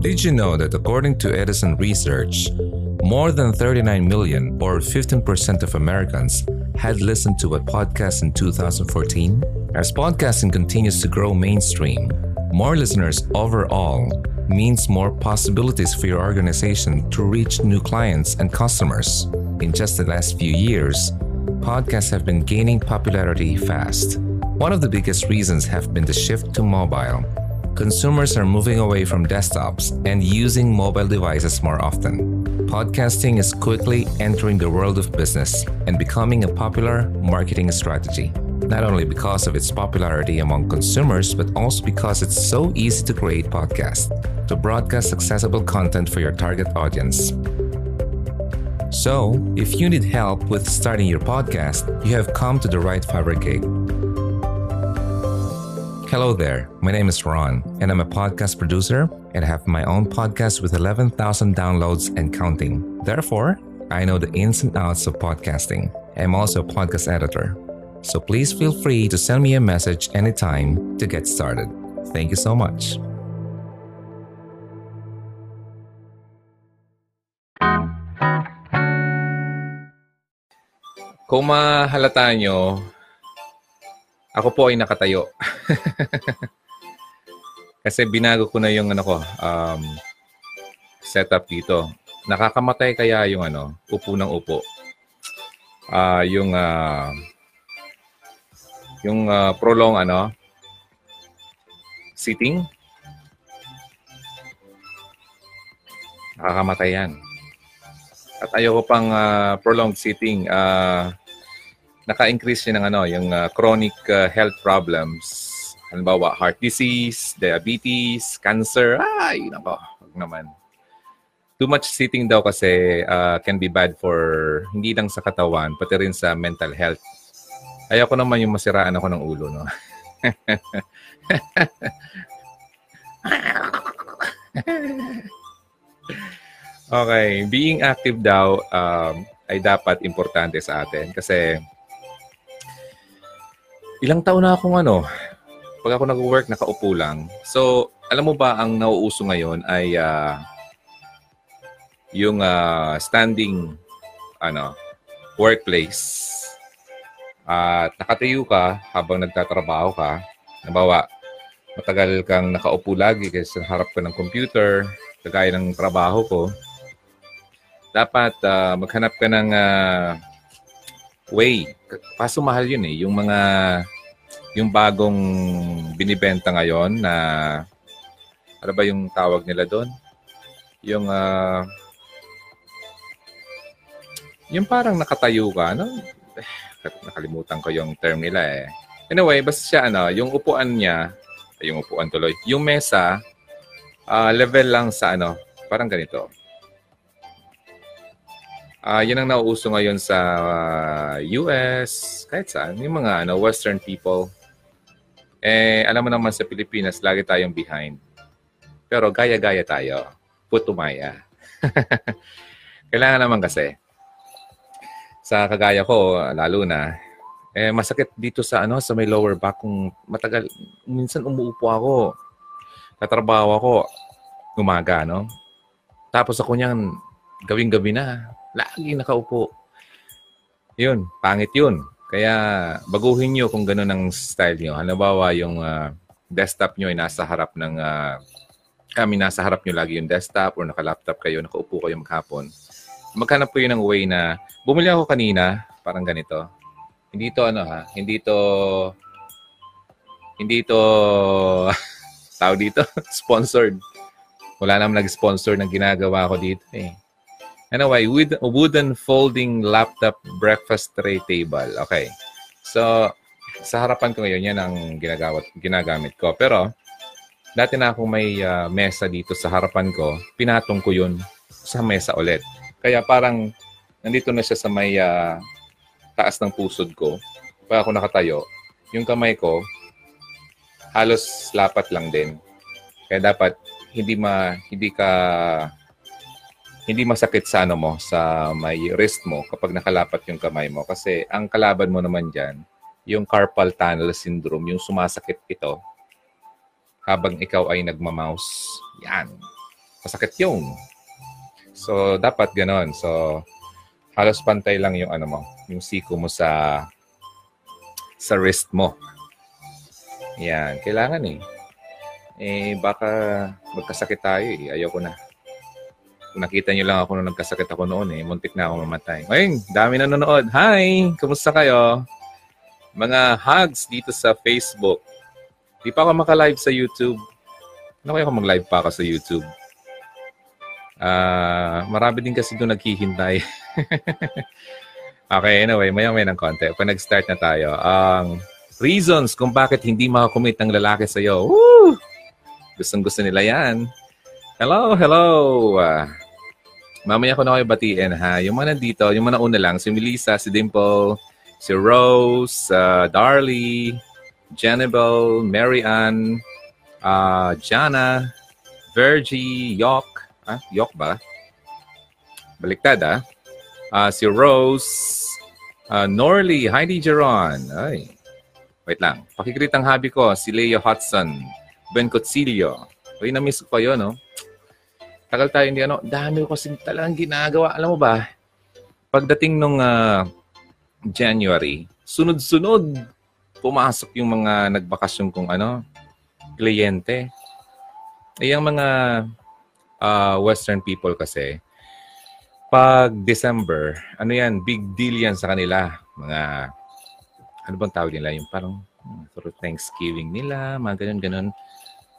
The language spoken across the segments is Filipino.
Did you know that according to Edison Research, more than 39 million, or 15% of Americans, had listened to a podcast in 2014? As podcasting continues to grow mainstream, more listeners overall means more possibilities for your organization to reach new clients and customers. In just the last few years, podcasts have been gaining popularity fast. One of the biggest reasons have been the shift to mobile. Consumers are moving away from desktops and using mobile devices more often. Podcasting is quickly entering the world of business and becoming a popular marketing strategy. Not only because of its popularity among consumers, but also because it's so easy to create podcasts to broadcast accessible content for your target audience. So, if you need help with starting your podcast, you have come to the right fabricate. Hello there, my name is Ron, and I'm a podcast producer and have my own podcast with 11,000 downloads and counting. Therefore, I know the ins and outs of podcasting. I'm also a podcast editor. So please feel free to send me a message anytime to get started. Thank you so much. Kung mahalata nyo, ako po ay nakatayo. Kasi binago ko na yung ano ko, um, setup dito. Nakakamatay kaya yung ano, upo ng upo. Uh, yung uh, yung uh, prolong ano sitting nakakamatay yan. At ayoko pang uh, prolonged sitting. Uh, naka-increase siya ng ano, yung uh, chronic uh, health problems. Halimbawa, heart disease, diabetes, cancer. Ay, nako, wag naman. Too much sitting daw kasi uh, can be bad for hindi lang sa katawan, pati rin sa mental health. Ayoko naman yung masiraan ako ng ulo, no? Okay, being active daw um, ay dapat importante sa atin kasi ilang taon na akong ano, pag ako nag-work, nakaupo lang. So, alam mo ba, ang nauuso ngayon ay uh, yung uh, standing ano, workplace. At uh, nakatayo ka habang nagtatrabaho ka. Nabawa, matagal kang nakaupo lagi kasi harap ka ng computer, kagaya ng trabaho ko dapat uh, maghanap ka ng uh, way. Paso mahal yun eh. Yung mga, yung bagong binibenta ngayon na, ano ba yung tawag nila doon? Yung, uh, yung parang nakatayo ka, ano? Eh, nakalimutan ko yung term nila eh. Anyway, basta siya, ano, yung upuan niya, yung upuan tuloy, yung mesa, uh, level lang sa ano, parang ganito Uh, yan ang nauuso ngayon sa ah, US, kahit saan, yung mga ano, Western people. Eh, alam mo naman sa Pilipinas, lagi tayong behind. Pero gaya-gaya tayo. Putumaya. Kailangan naman kasi. Sa kagaya ko, lalo na, eh, masakit dito sa ano sa may lower back kung matagal. Minsan umuupo ako. Tatrabaho ako. Umaga, no? Tapos ako niyan, gawing-gabi na Lagi nakaupo. Yun, pangit yun. Kaya baguhin nyo kung gano'n ang style nyo. Halimbawa, yung uh, desktop nyo ay nasa harap ng... Uh, kami nasa harap nyo lagi yung desktop or naka-laptop kayo, nakaupo kayo maghapon. Maghanap po yun ng way na... Bumili ako kanina, parang ganito. Hindi to ano ha, hindi to... Hindi to... tao dito, sponsored. Wala naman nag-sponsor ng ginagawa ko dito eh. Anyway, with wooden folding laptop breakfast tray table. Okay. So, sa harapan ko ngayon, yan ang ginagawa, ginagamit ko. Pero, dati na akong may uh, mesa dito sa harapan ko, pinatong ko yun sa mesa ulit. Kaya parang, nandito na siya sa may uh, taas ng pusod ko. Pag ako nakatayo, yung kamay ko, halos lapat lang din. Kaya dapat, hindi ma, hindi ka hindi masakit sa ano mo, sa may wrist mo kapag nakalapat yung kamay mo. Kasi ang kalaban mo naman dyan, yung carpal tunnel syndrome, yung sumasakit ito habang ikaw ay nagmamouse. Yan. masakit yung. So, dapat ganon. So, halos pantay lang yung ano mo, yung siko mo sa sa wrist mo. Yan, kailangan eh. Eh, baka magkasakit tayo eh. Ayoko na. Nakita niyo lang ako nung nagkasakit ako noon eh. Muntik na ako mamatay. Ngayon, dami na nanonood. Hi! Kumusta kayo? Mga hugs dito sa Facebook. Di pa ako maka-live sa YouTube. Ano kaya kung mag-live pa ako sa YouTube? Ah, uh, marami din kasi doon naghihintay. okay, anyway, maya-maya ng konti. Pag nag-start na tayo, ang um, reasons kung bakit hindi makakomit ng lalaki sa'yo. Woo! Gustong gusto nila yan. Hello, hello! Uh, mamaya ko na kayo batiin ha. Yung mga nandito, yung mga nauna lang, si Melissa, si Dimple, si Rose, uh, Darly, Janibel, Mary Ann, uh, Jana, Virgie, Yok, Ah, yok ba? Baliktad ah. Uh, si Rose, uh, Norley, Heidi Geron. Ay, wait lang. Pakikrit ang habi ko, si Leo Hudson, Ben Cotsilio. Uy, na-miss ko kayo, no? Tagal tayo hindi ano. Dami ko kasi talagang ginagawa. Alam mo ba, pagdating nung uh, January, sunod-sunod pumasok yung mga nagbakasyon kong ano, kliyente. Eh, yung mga uh, Western people kasi, pag December, ano yan, big deal yan sa kanila. Mga, ano bang tawag nila? Yung parang, hmm, sort of Thanksgiving nila, mga ganun-ganun.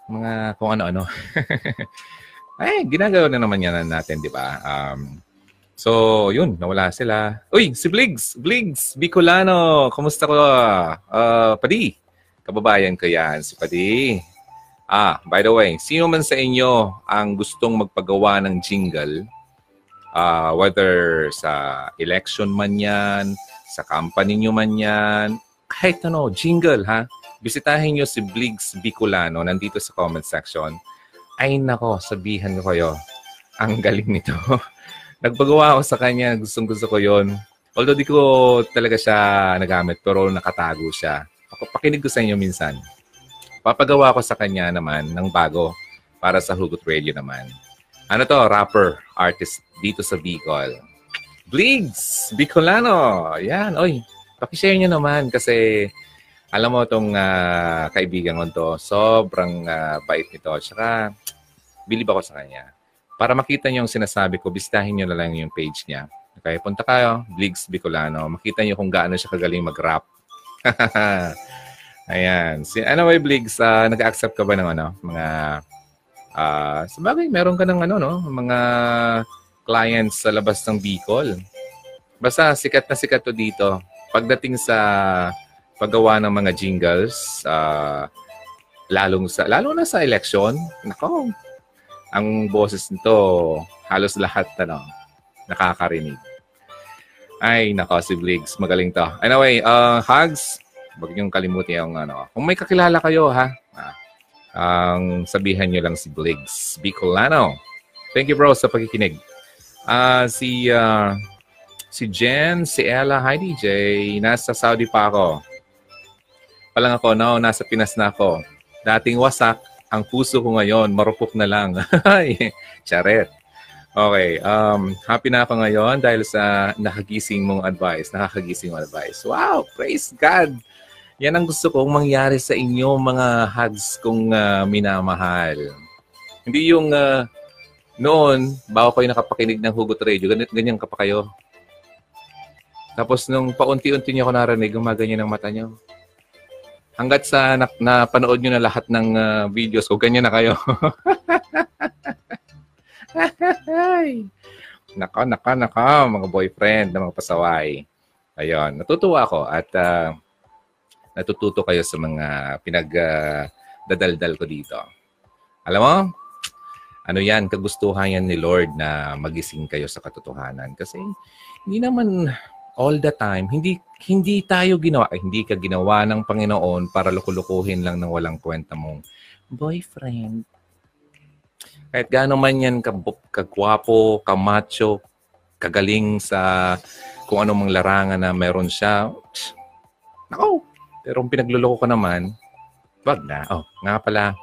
Mga kung ano-ano. Ay, ginagawa na naman yan natin, di ba? Um, so, yun, nawala sila. Uy, si Bligs! Bligs! Bicolano! Kumusta ko? Uh, Padi! Kababayan ko yan, si Padi. Ah, by the way, sino man sa inyo ang gustong magpagawa ng jingle, uh, whether sa election man yan, sa company nyo man yan, kahit ano, jingle ha, bisitahin nyo si Bligs Bicolano nandito sa comment section. Ay nako, sabihan ko kayo, ang galing nito. Nagpagawa ako sa kanya, gustong gusto ko yon. Although di ko talaga siya nagamit, pero nakatago siya. Pakinig ko sa inyo minsan papagawa ko sa kanya naman ng bago para sa Hugot Radio naman. Ano to? Rapper, artist dito sa Bicol. Bligs! Bicolano! Yan, oy. Pakishare nyo naman kasi alam mo itong uh, ah, kaibigan ko to, sobrang uh, bait nito. Tsaka, bilib ako sa kanya. Para makita niyo yung sinasabi ko, bisitahin niyo na lang yung page niya. Okay, punta kayo, Bligs Bicolano. Makita niyo kung gaano siya kagaling mag-rap. Ayan. Si, anyway, Bligs, uh, nag-accept ka ba ng ano, mga, uh, sa bagay, meron ka ng ano, no, mga clients sa labas ng Bicol. Basta sikat na sikat to dito. Pagdating sa paggawa ng mga jingles, uh, lalong sa, lalo na sa election, nako, ang boses nito, halos lahat, ano, nakakarinig. Ay, nako, si Bligs, magaling to. Anyway, uh, hugs, Huwag niyong kalimutin yung ano. Kung may kakilala kayo, ha? Ah, ang sabihan niyo lang si Bligs Bicolano. Thank you, bro, sa pagkikinig. Uh, si uh, si Jen, si Ella, hi DJ. Nasa Saudi pa ako. Palang ako, no, nasa Pinas na ako. Dating wasak, ang puso ko ngayon, marupok na lang. Charet. Okay, um, happy na ako ngayon dahil sa nakagising mong advice, nakakagising mong advice. Wow, praise God! Yan ang gusto kong mangyari sa inyo mga hugs kong uh, minamahal. Hindi yung uh, noon, bago kayo nakapakinig ng Hugot Radio, ganyan, ganyan ka pa kayo. Tapos nung paunti-unti niyo ako narinig, gumaganyan ang mata niyo. Hanggat sa na, napanood niyo na lahat ng uh, videos ko, ganyan na kayo. naka, naka, naka, mga boyfriend, mga pasaway. Ayun, natutuwa ako at uh, natututo kayo sa mga pinagdadaldal uh, ko dito. Alam mo, ano yan, kagustuhan yan ni Lord na magising kayo sa katotohanan. Kasi hindi naman all the time, hindi hindi tayo ginawa, eh, hindi ka ginawa ng Panginoon para lukulukuhin lang ng walang kwenta mong boyfriend. Kahit gaano man yan kagwapo, kamacho, kagaling sa kung anong larangan na meron siya, nako, pero kung pinagluloko ka naman, wag na. Oh, nga pala,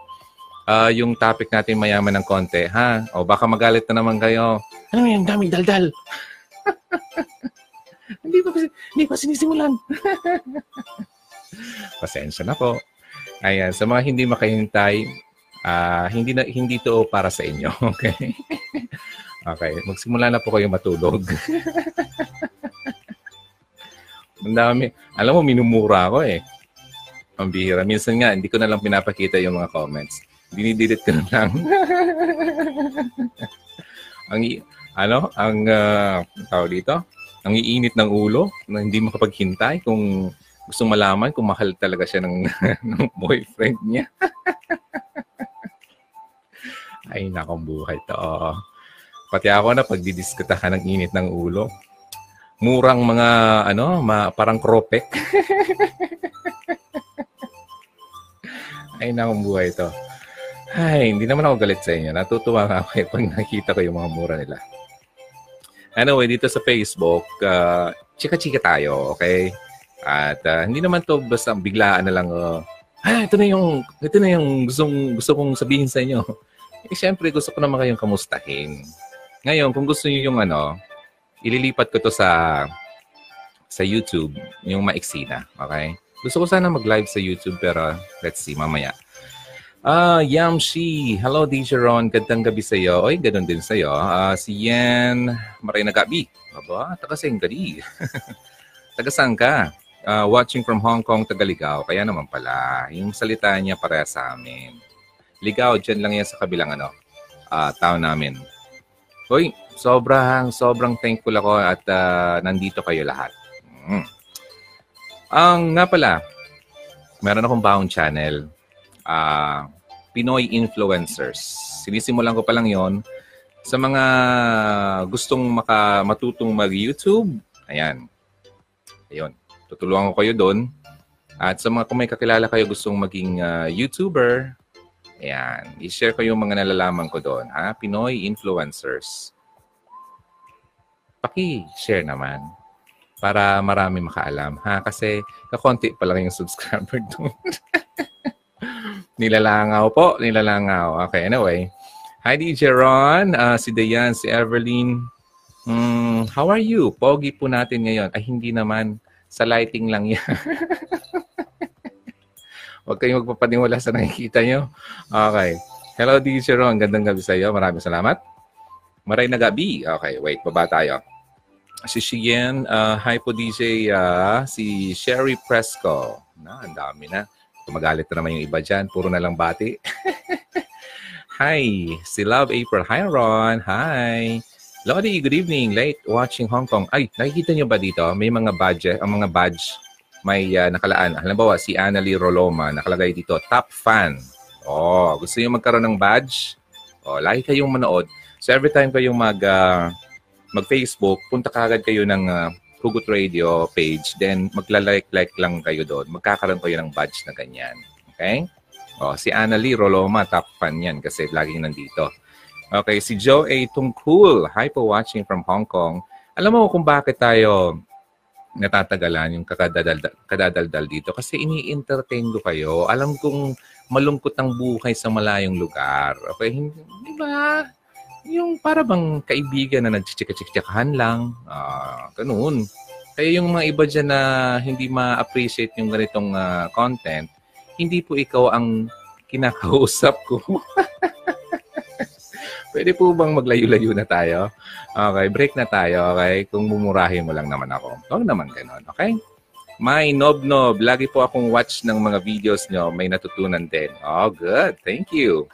uh, yung topic natin mayaman ng konti, ha? O baka magalit na naman kayo. Ano yung dami daldal? hindi pa hindi pa sinisimulan. Pasensya na po. Ayan, sa mga hindi makahintay, uh, hindi na hindi to para sa inyo, okay? okay, magsimula na po kayo matulog. Ang dami. Alam mo, minumura ako eh. Ang bihira. Minsan nga, hindi ko na lang pinapakita yung mga comments. Dinidelete ko na lang. ang, ano, ang, uh, tawag dito, ang iinit ng ulo na hindi makapaghintay kung gustong malaman kung mahal talaga siya ng, ng boyfriend niya. Ay, nakong buhay to. Pati ako na pagdidiskita ka ng init ng ulo murang mga ano, ma, parang kropek. Ay, nakong buhay ito. Ay, hindi naman ako galit sa inyo. Natutuwa nga ako eh pag nakita ko yung mga mura nila. Anyway, dito sa Facebook, uh, chika-chika tayo, okay? At uh, hindi naman to basta biglaan na lang, uh, ah, ito na yung, ito na yung gustong, gusto kong sabihin sa inyo. Eh, syempre, gusto ko naman kayong kamustahin. Ngayon, kung gusto niyo yung ano, ililipat ko to sa sa YouTube, yung maiksi na. Okay? Gusto ko sana mag-live sa YouTube pero let's see, mamaya. Ah, Yamshi. Hello, DJ Ron. Gandang gabi sa iyo. Oy, ganun din sa iyo. Uh, si Yen Marina Gabi. Aba, taga Senggali. taga saan ka? Uh, watching from Hong Kong, Tagaligaw. Kaya naman pala, yung salita niya para sa amin. Ligaw, dyan lang yan sa kabilang ano, uh, town namin. Hoy, sobrang, sobrang thankful ako at uh, nandito kayo lahat. Mm. Ang nga pala, meron akong baong channel. Uh, Pinoy Influencers. Sinisimulan ko pa lang yon sa mga gustong maka, matutong mag-YouTube. Ayan. Ayun. Tutulungan ko kayo doon. At sa mga kung may kakilala kayo gustong maging uh, YouTuber, Ayan. I-share ko yung mga nalalaman ko doon. Ha? Pinoy influencers. Paki-share naman para marami makaalam. Ha? Kasi kakonti pa lang yung subscriber doon. Nilalangaw po. Nilalangaw. Okay, anyway. Hi, DJ Ron. Uh, si Dayan, si Everlyn. Hmm, how are you? Pogi po natin ngayon. Ay, hindi naman. Sa lighting lang yan. Huwag kayong magpapaniwala sa nakikita nyo. Okay. Hello, DJ Ron. Gandang gabi sa iyo. Maraming salamat. Maray na gabi. Okay, wait. Baba tayo. Si Shien. Uh, hi po, DJ. Uh, ah, si Sherry Presco. Na, ang dami na. Tumagalit na naman yung iba dyan. Puro na lang bati. hi. Si Love April. Hi, Ron. Hi. Lodi, good evening. Late watching Hong Kong. Ay, nakikita nyo ba dito? May mga badge, ang mga badge may uh, nakalaan. Halimbawa, si Annalie Roloma, nakalagay dito, top fan. Oh, gusto niyo magkaroon ng badge? Oh, lagi kayong manood. So every time kayong mag uh, mag-Facebook, punta kagad kayo ng uh, Hugot Radio page, then magla-like-like lang kayo doon. Magkakaroon kayo ng badge na ganyan. Okay? Oh, si Annalie Roloma, top fan yan kasi laging nandito. Okay, si Joe A. Tungkul. Hi po watching from Hong Kong. Alam mo kung bakit tayo natatagalan yung kakadadaldal, kadadaldal dito kasi ini-entertain ko kayo. Alam kong malungkot ang buhay sa malayong lugar. Okay? Di ba? Yung para bang kaibigan na nagchichika-chikahan lang. Uh, ganun. Kaya yung mga iba dyan na hindi ma-appreciate yung ganitong uh, content, hindi po ikaw ang kinakausap ko. Pwede po bang maglayo-layo na tayo? Okay, break na tayo, okay? Kung mumurahin mo lang naman ako. Huwag naman ganun, okay? My Nob-Nob, lagi po akong watch ng mga videos nyo. May natutunan din. Oh, good. Thank you.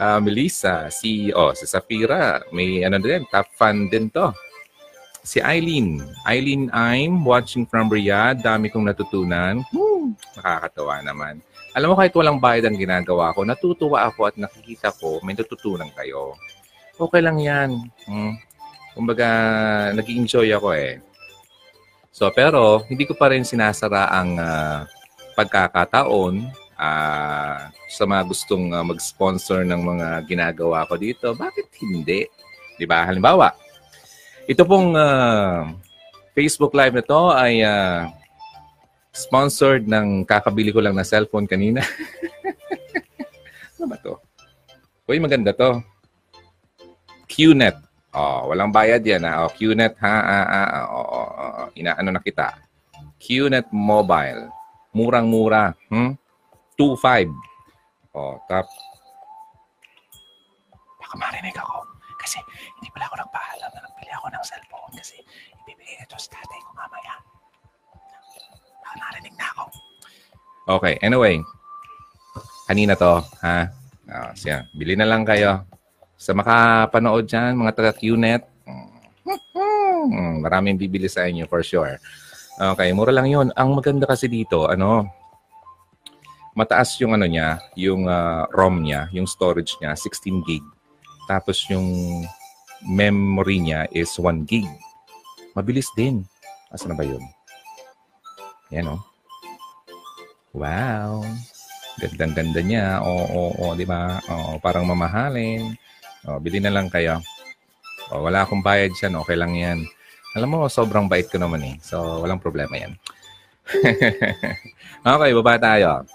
Uh, Melissa, si, oh, si Safira, may ano din, top fan din to. Si Eileen. Eileen, I'm watching from Riyadh. Dami kong natutunan. Hmm, nakakatawa naman. Alam mo, kahit walang bayad ang ginagawa ko, natutuwa ako at nakikita ko, may natutunan kayo. Okay lang yan. Hmm. Kumbaga, nag enjoy ako eh. So, pero, hindi ko pa rin sinasara ang uh, pagkakataon uh, sa mga gustong uh, mag-sponsor ng mga ginagawa ko dito. Bakit hindi? Di ba? Halimbawa, ito pong uh, Facebook Live na to ay uh, Sponsored ng kakabili ko lang na cellphone kanina. ano ba to? Uy, maganda to. QNet. Oh, walang bayad yan. Ha? Oh, QNet ha. Ah, ah, ah, oh, oh, oh. Inaano na kita. QNet Mobile. Murang-mura. Hmm? 2.5. Oh, tap. Baka marinig ako. Kasi hindi pala ako nagpaalam na nagbili ako ng cellphone kasi ibibigay ito sa tatay ko mamaya. Baka narinig na ako. Okay, anyway. Kanina to, ha? Oh, siya. Bili na lang kayo. Sa makapanood dyan, mga taga-QNet, hmm, maraming bibili sa inyo for sure. Okay, mura lang yun. Ang maganda kasi dito, ano, mataas yung ano niya, yung uh, ROM niya, yung storage niya, 16 gig. Tapos yung memory niya is 1 gig. Mabilis din. Asa na ba yun? Yan o. Oh. Wow. Gandang-ganda niya. Oo, oo, oo, di ba? Oo, parang mamahalin. O, bili na lang kayo. O, wala akong bayad siya. Okay lang yan. Alam mo, sobrang bait ko naman eh. So, walang problema yan. okay, baba tayo.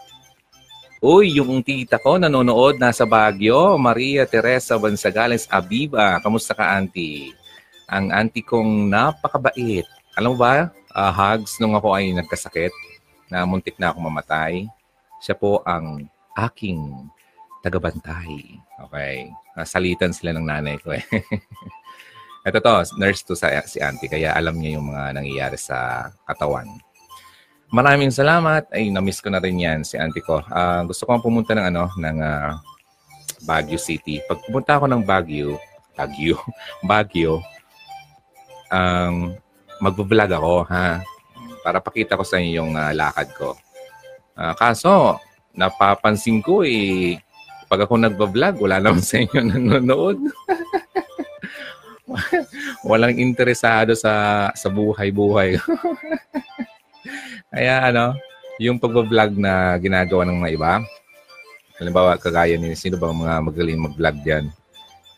Uy, yung tita ko nanonood nasa Baguio, Maria Teresa Bansagales Abiba. Kamusta ka, auntie? Ang auntie kong napakabait. Alam mo ba, uh, hugs nung ako ay nagkasakit, na muntik na ako mamatay, siya po ang aking tagabantay. Okay. Salitan sila ng nanay ko eh. Ito to, nurse to sa, si auntie, kaya alam niya yung mga nangyayari sa katawan. Maraming salamat. Ay, na-miss ko na rin yan si auntie ko. Uh, gusto ko pumunta ng ano, ng uh, Baguio City. Pag pumunta ako ng Baguio, Baguio, Baguio, um, magbo-vlog ako, ha? Para pakita ko sa inyo yung uh, lakad ko. Uh, kaso, napapansin ko eh, pag ako nagba-vlog, wala naman sa inyo nanonood. Walang interesado sa sa buhay-buhay. Kaya ano, yung pagba-vlog na ginagawa ng mga iba, halimbawa kagaya ni sino bang mga magaling mag-vlog diyan?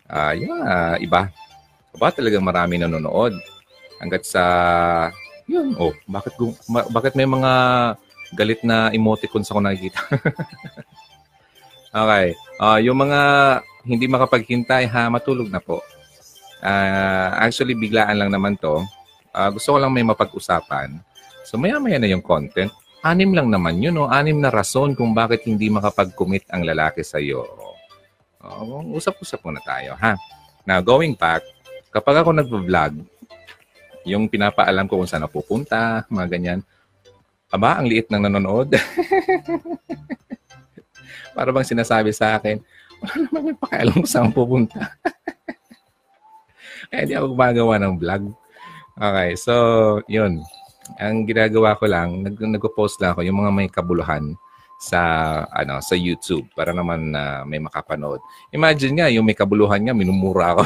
Uh, yung uh, iba. Ba talagang marami nanonood. Hanggat sa yun, oh, bakit bakit may mga galit na emoticons ako nakikita? Okay. Uh, yung mga hindi makapaghintay, ha, matulog na po. Uh, actually, biglaan lang naman to. Uh, gusto ko lang may mapag-usapan. So, maya-maya na yung content. Anim lang naman yun, no? Anim na rason kung bakit hindi makapag-commit ang lalaki sa iyo. Uh, usap-usap muna tayo, ha? Now, going back, kapag ako nag-vlog, yung pinapaalam ko kung saan pupunta, mga ganyan, aba, ang liit ng nanonood. Para bang sinasabi sa akin, wala naman may pakialam kung saan pupunta. Kaya hindi ako gumagawa ng vlog. Okay, so, yun. Ang ginagawa ko lang, nag nagpo-post lang ako yung mga may kabuluhan sa ano sa YouTube para naman na uh, may makapanood. Imagine nga yung may kabuluhan nga minumura ako.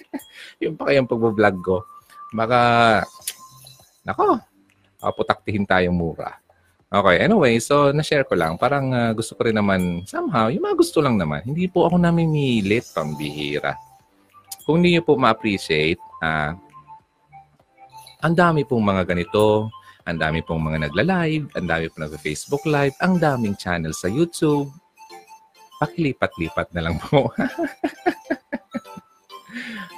yung pa kayang pagbo-vlog ko. Baka nako, putaktihin tayong mura. Okay, anyway, so na-share ko lang. Parang uh, gusto ko rin naman, somehow, yung mga gusto lang naman. Hindi po ako namimilit, pambihira. Kung hindi nyo po ma-appreciate, uh, ang dami pong mga ganito, ang dami pong mga nagla-live, ang dami pong nag-Facebook live, ang daming channel sa YouTube. Pakilipat-lipat na lang po.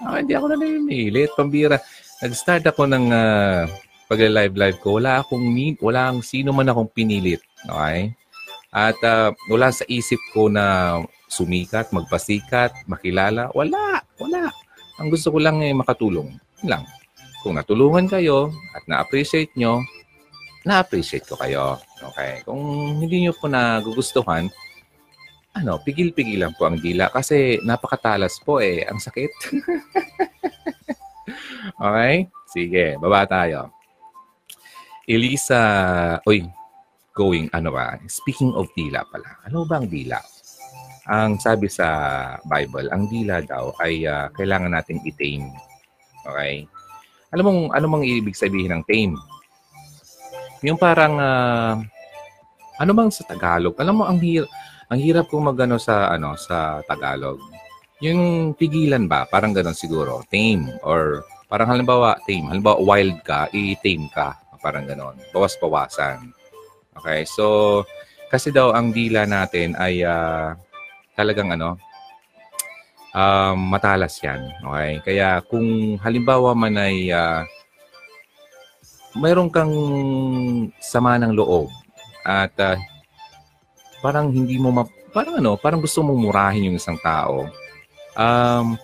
ah, hindi ako na namimilit, pambira. Nag-start ako ng uh, pag-live-live ko, wala akong need, wala ang sino man akong pinilit. Okay? At uh, wala sa isip ko na sumikat, magpasikat, makilala. Wala, wala. Ang gusto ko lang ay makatulong. Lang. Kung natulungan kayo at na-appreciate nyo, na-appreciate ko kayo. Okay? Kung hindi nyo po nagugustuhan, ano, pigil-pigilan po ang dila kasi napakatalas po eh. Ang sakit. okay? Sige, baba tayo. Elisa, oy, going, ano ba? Speaking of dila pala. Ano ba ang dila? Ang sabi sa Bible, ang dila daw ay uh, kailangan nating i-tame. Okay? Alam mong, ano mang ibig sabihin ng tame? Yung parang, uh, ano bang sa Tagalog? Alam mo, ang, hir ang hirap kong magano sa, ano, sa Tagalog. Yung pigilan ba? Parang ganon siguro. Tame. Or parang halimbawa, tame. Halimbawa, wild ka, i-tame ka parang ganon. Bawas-bawasan. Okay, so kasi daw ang dila natin ay uh, talagang ano, um, matalas yan. Okay? Kaya kung halimbawa man ay uh, mayroon kang sama ng loob at uh, parang hindi mo ma- parang ano, parang gusto mong murahin yung isang tao. Um,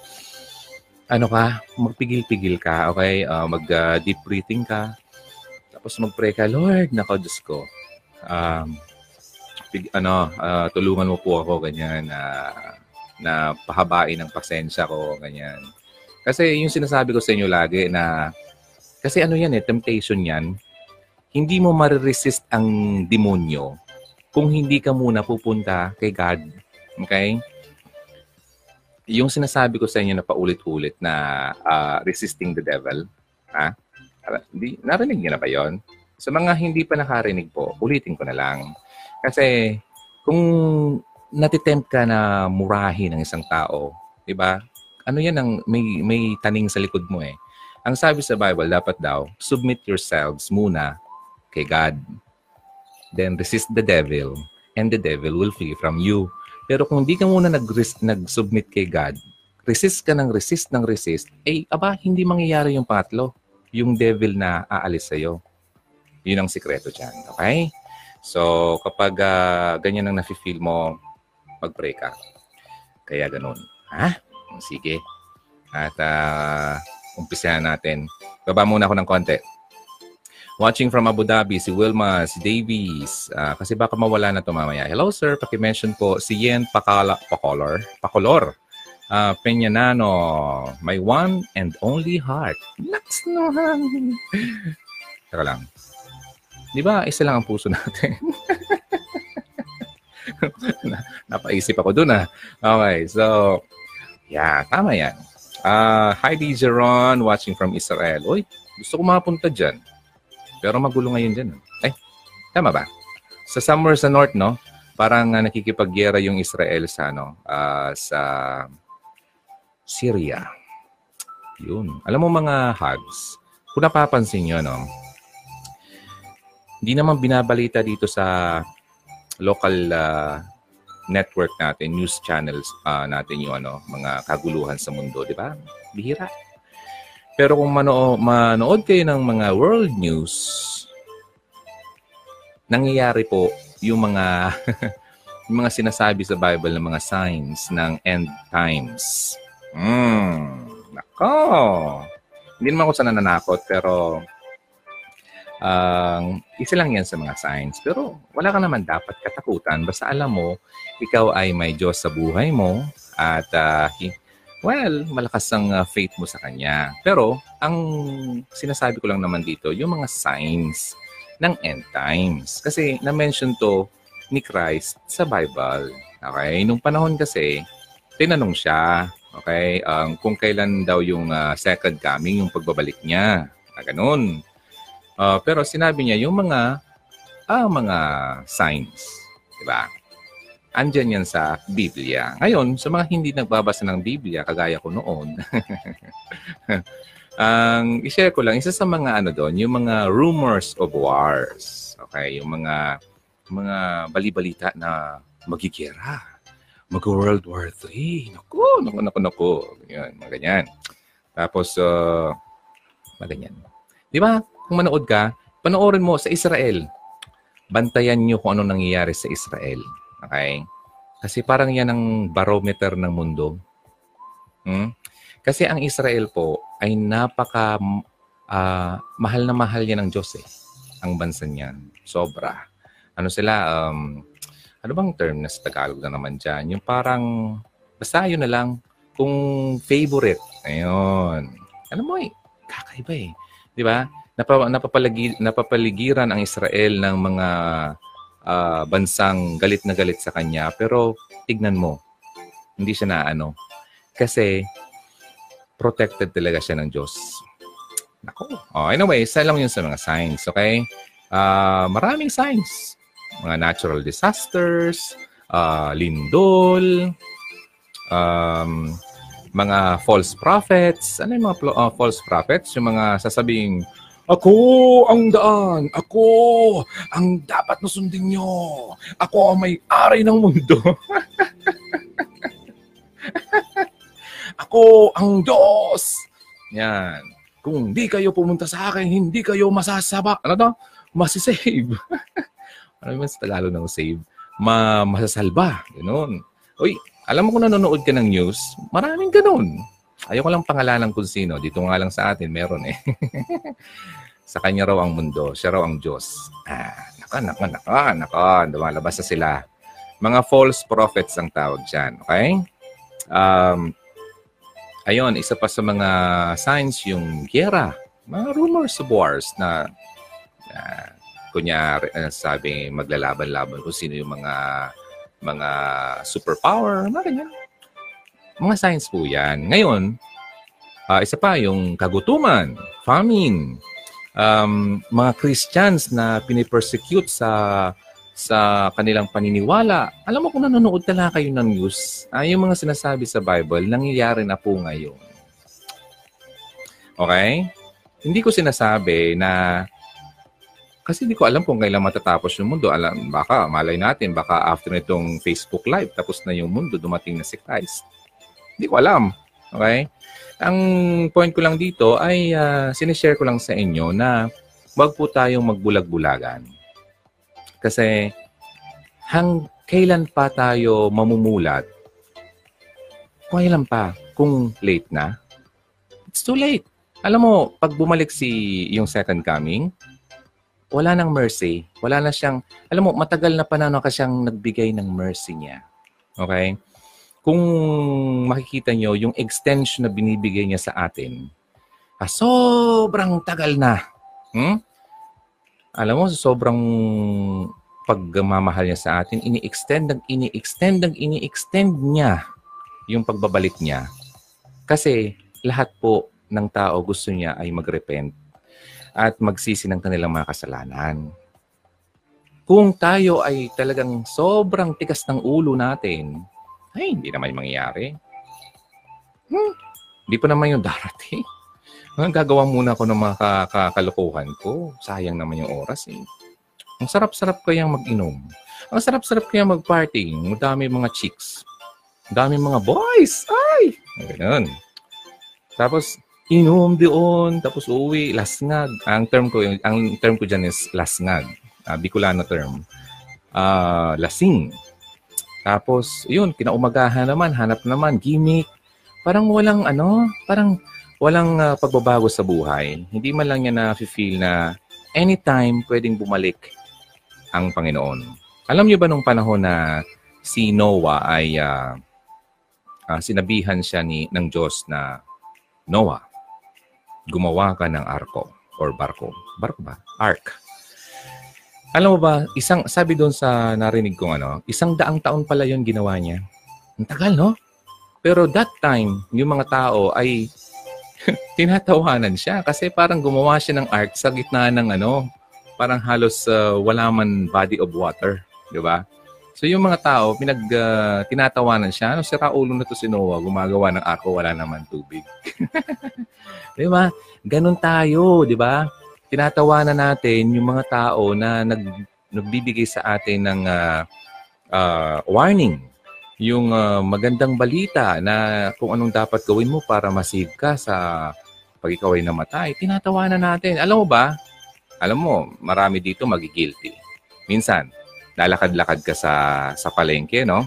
ano ka, magpigil-pigil ka, okay? Uh, mag-deep uh, breathing ka. Tapos mag-pray ka, Lord, nako, Diyos ko. Um, pig, ano, uh, tulungan mo po ako, ganyan, uh, na pahabain ang pasensya ko, ganyan. Kasi yung sinasabi ko sa inyo lagi na, kasi ano yan eh, temptation yan, hindi mo mariresist ang demonyo kung hindi ka muna pupunta kay God. Okay? yung sinasabi ko sa inyo na paulit-ulit na uh, resisting the devil, ha? Di, narinig niyo na ba yon? Sa mga hindi pa nakarinig po, ulitin ko na lang. Kasi kung natitempt ka na murahin ng isang tao, di ba? Ano yan ang may, may taning sa likod mo eh. Ang sabi sa Bible, dapat daw, submit yourselves muna kay God. Then resist the devil and the devil will flee from you. Pero kung hindi ka muna nag nag-submit kay God, resist ka ng resist ng resist, eh, aba, hindi mangyayari yung pangatlo. Yung devil na aalis sa'yo. Yun ang sikreto dyan. Okay? So, kapag uh, ganyan ang nafe-feel mo, mag-pray ka. Kaya ganun. Ha? Sige. At uh, umpisahan natin. Baba muna ako ng konti. Watching from Abu Dhabi, si Wilma, si Davies. Uh, kasi baka mawala na ito mamaya. Hello, sir. Paki-mention po si Yen Pakala, Pacolor. Pacolor. Uh, Peñanano, my one and only heart. Laks naman. Teka lang. Di ba, isa lang ang puso natin? Napaisip ako dun ah. Okay, so, yeah, tama yan. Uh, Heidi Jeron, watching from Israel. Uy, gusto ko mapunta dyan. Pero magulo ngayon dyan. Eh, tama ba? Sa somewhere sa north, no? Parang uh, nakikipagyera yung Israel sa, ano, uh, sa Syria. Yun. Alam mo mga hugs, kung napapansin nyo, no? Hindi naman binabalita dito sa local uh, network natin, news channels uh, natin yung ano, mga kaguluhan sa mundo, di ba? Bihira. Pero kung mano manood kayo ng mga world news, nangyayari po yung mga yung mga sinasabi sa Bible ng mga signs ng end times. Hmm, nako. Hindi naman ako sa nananakot, pero ang uh, isa lang yan sa mga signs. Pero wala ka naman dapat katakutan. Basta alam mo, ikaw ay may Diyos sa buhay mo at uh, Well, malakas ang uh, faith mo sa kanya. Pero, ang sinasabi ko lang naman dito, yung mga signs ng end times. Kasi na-mention to ni Christ sa Bible. Okay? Nung panahon kasi, tinanong siya, okay, um, kung kailan daw yung uh, second coming, yung pagbabalik niya. Na ganun. Uh, pero sinabi niya yung mga ah, mga signs. Diba? andyan yan sa Biblia. Ngayon, sa mga hindi nagbabasa ng Biblia, kagaya ko noon, ang i-share ko lang, isa sa mga ano doon, yung mga rumors of wars. Okay, yung mga mga balibalita na magigera. Mag-World War III. Naku, naku, naku, naku. Yan, mga ganyan. Tapos, uh, mga ganyan. Di ba? Kung manood ka, panoorin mo sa Israel. Bantayan nyo kung ano nangyayari sa Israel. Okay? Kasi parang yan ang barometer ng mundo. Hmm? Kasi ang Israel po ay napaka uh, mahal na mahal yan ng Diyos eh. Ang bansa niyan. Sobra. Ano sila, um, ano bang term na sa Tagalog na naman dyan? Yung parang, basta yun na lang, kung favorite. Ayun. Ano mo eh, kakaiba eh. Di ba? Napa, napapalagi, napapaligiran ang Israel ng mga uh, bansang galit na galit sa kanya. Pero tignan mo, hindi siya na ano. Kasi protected talaga siya ng Diyos. Nako. Oh, anyway, isa lang yun sa mga signs, okay? Uh, maraming signs. Mga natural disasters, uh, lindol, um, mga false prophets. Ano yung mga uh, false prophets? Yung mga sasabing, ako ang daan. Ako ang dapat na sundin nyo. Ako ang may-ari ng mundo. Ako ang Diyos! Yan. Kung hindi kayo pumunta sa akin, hindi kayo masasaba. Ano to? Masisave. ano yung sa Tagalog ng save? Ma masasalba. Ganun. Uy, alam mo kung nanonood ka ng news, maraming ganun. Ayoko lang pangalanan kung sino. Dito nga lang sa atin, meron eh. sa kanya raw ang mundo. Siya raw ang Diyos. Ah, naka, naka, naka, naka. Dumalabas na sila. Mga false prophets ang tawag dyan. Okay? Um, ayun, isa pa sa mga signs yung gera. Mga rumors of wars na uh, kunyari, uh, sabi maglalaban-laban kung sino yung mga mga superpower, mga ganyan. Mga signs po yan. Ngayon, uh, isa pa yung kagutuman, famine, um, mga Christians na pinipersecute sa sa kanilang paniniwala. Alam mo kung nanonood talaga kayo ng news, uh, yung mga sinasabi sa Bible, nangyayari na po ngayon. Okay? Hindi ko sinasabi na kasi hindi ko alam kung kailan matatapos yung mundo. Alam, baka, malay natin, baka after nitong Facebook Live, tapos na yung mundo, dumating na si Christ. Hindi ko alam. Okay? Ang point ko lang dito ay uh, sinishare ko lang sa inyo na wag po tayong magbulag-bulagan kasi hang kailan pa tayo mamumulat? Kailan pa? Kung late na? It's too late. Alam mo, pag bumalik si yung second coming, wala nang mercy. Wala na siyang, alam mo, matagal na panahon ka siyang nagbigay ng mercy niya. Okay? Kung makikita nyo, yung extension na binibigay niya sa atin, ah, sobrang tagal na. Hmm? alam mo, sobrang pagmamahal niya sa atin, ini-extend ng ini-extend ng ini-extend niya yung pagbabalik niya. Kasi lahat po ng tao gusto niya ay magrepent at magsisi ng kanilang mga kasalanan. Kung tayo ay talagang sobrang tigas ng ulo natin, ay hindi naman mangyayari. Hmm, hindi pa naman yung darating. Ang gagawa muna ako ng mga kalokohan ko. Sayang naman yung oras eh. Ang sarap-sarap kayang mag-inom. Ang sarap-sarap kayang mag-party. Ang dami mga chicks. Ang dami mga boys. Ay! Ganun. Tapos, inom doon. Tapos uwi. Lasngag. Ang term ko, ang term ko dyan is lasngag. Uh, Bicolano term. Uh, lasing. Tapos, yun, kinaumagahan naman, hanap naman, gimmick. Parang walang ano, parang walang uh, pagbabago sa buhay. Hindi man lang niya na-feel na anytime pwedeng bumalik ang Panginoon. Alam niyo ba nung panahon na si Noah ay uh, uh, sinabihan siya ni ng Diyos na Noah, gumawa ka ng arko or barko. Barko ba? Ark. Alam mo ba, isang sabi doon sa narinig kong ano, isang daang taon pala 'yon ginawa niya. Ang tagal, no? Pero that time, yung mga tao ay tinatawanan siya kasi parang gumawa siya ng art sa gitna ng ano, parang halos uh, wala man body of water, di ba? So yung mga tao, pinag uh, tinatawanan siya, ano, si Raulo na to si Noah, gumagawa ng ako, wala naman tubig. di ba? Ganun tayo, di ba? Tinatawanan natin yung mga tao na nag, nagbibigay sa atin ng uh, uh, warning yung uh, magandang balita na kung anong dapat gawin mo para masave ka sa pag ikaw ay namatay, tinatawanan natin. Alam mo ba? Alam mo, marami dito magigilty. Minsan, lalakad-lakad ka sa, sa palengke, no?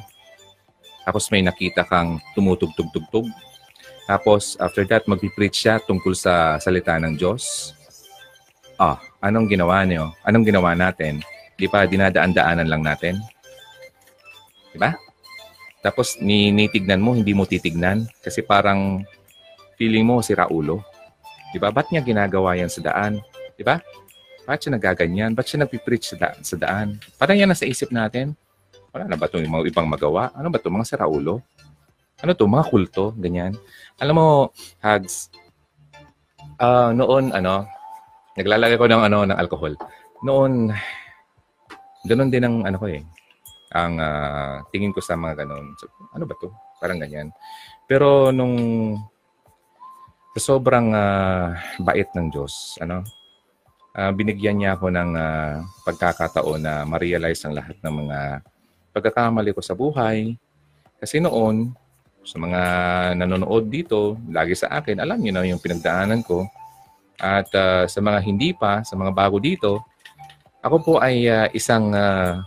Tapos may nakita kang tumutugtog-tugtog. Tapos, after that, magpipreach siya tungkol sa salita ng Diyos. Ah, anong ginawa niyo? Anong ginawa natin? Di pa dinadaan-daanan lang natin? Di ba? Tapos nitignan mo, hindi mo titignan kasi parang feeling mo si Raulo. 'Di ba? Ba't niya ginagawa yan sa daan? 'Di ba? Ba't siya nagaganyan? Ba't siya nagpipreach sa, da- sa daan? Parang yan nasa isip natin. Wala na ba itong mga ibang magawa? Ano ba ito? Mga si Raulo? Ano to? Mga kulto? Ganyan. Alam mo, Hags, uh, noon, ano, naglalagay ko ng, ano, ng alcohol. Noon, ganun din ang, ano ko eh, ang uh, tingin ko sa mga ganun. So, ano ba to? Parang ganyan. Pero nung sobrang uh, bait ng Diyos, ano? Uh, binigyan niya ako ng uh, pagkakataon na ma-realize ang lahat ng mga pagkakamali ko sa buhay. Kasi noon, sa mga nanonood dito, lagi sa akin, alam niyo na yung pinagdaanan ko. At uh, sa mga hindi pa, sa mga bago dito, ako po ay uh, isang uh,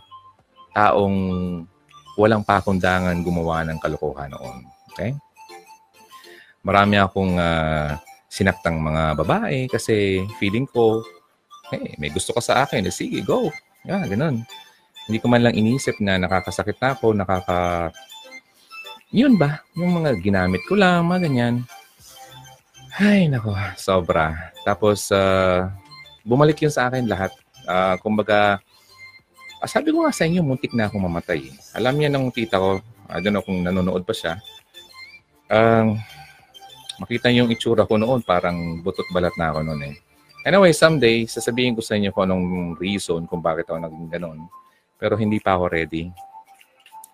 taong walang pakundangan gumawa ng kalokohan noon. Okay? Marami akong uh, sinaktang mga babae kasi feeling ko, hey, may gusto ka sa akin, eh, sige, go. Yeah, ganun. Hindi ko man lang inisip na nakakasakit na ako, nakaka yun ba? Yung mga ginamit ko lang, mga ganyan. Ay, nako, sobra. Tapos, uh, bumalik yun sa akin lahat. Uh, kumbaga, uh, sabi ko nga sa inyo, muntik na akong mamatay. Alam niya ng tita ko, I don't know kung nanonood pa siya. Um, makita niyo yung itsura ko noon, parang butot balat na ako noon eh. Anyway, someday, sasabihin ko sa inyo kung anong reason kung bakit ako naging ganon. Pero hindi pa ako ready.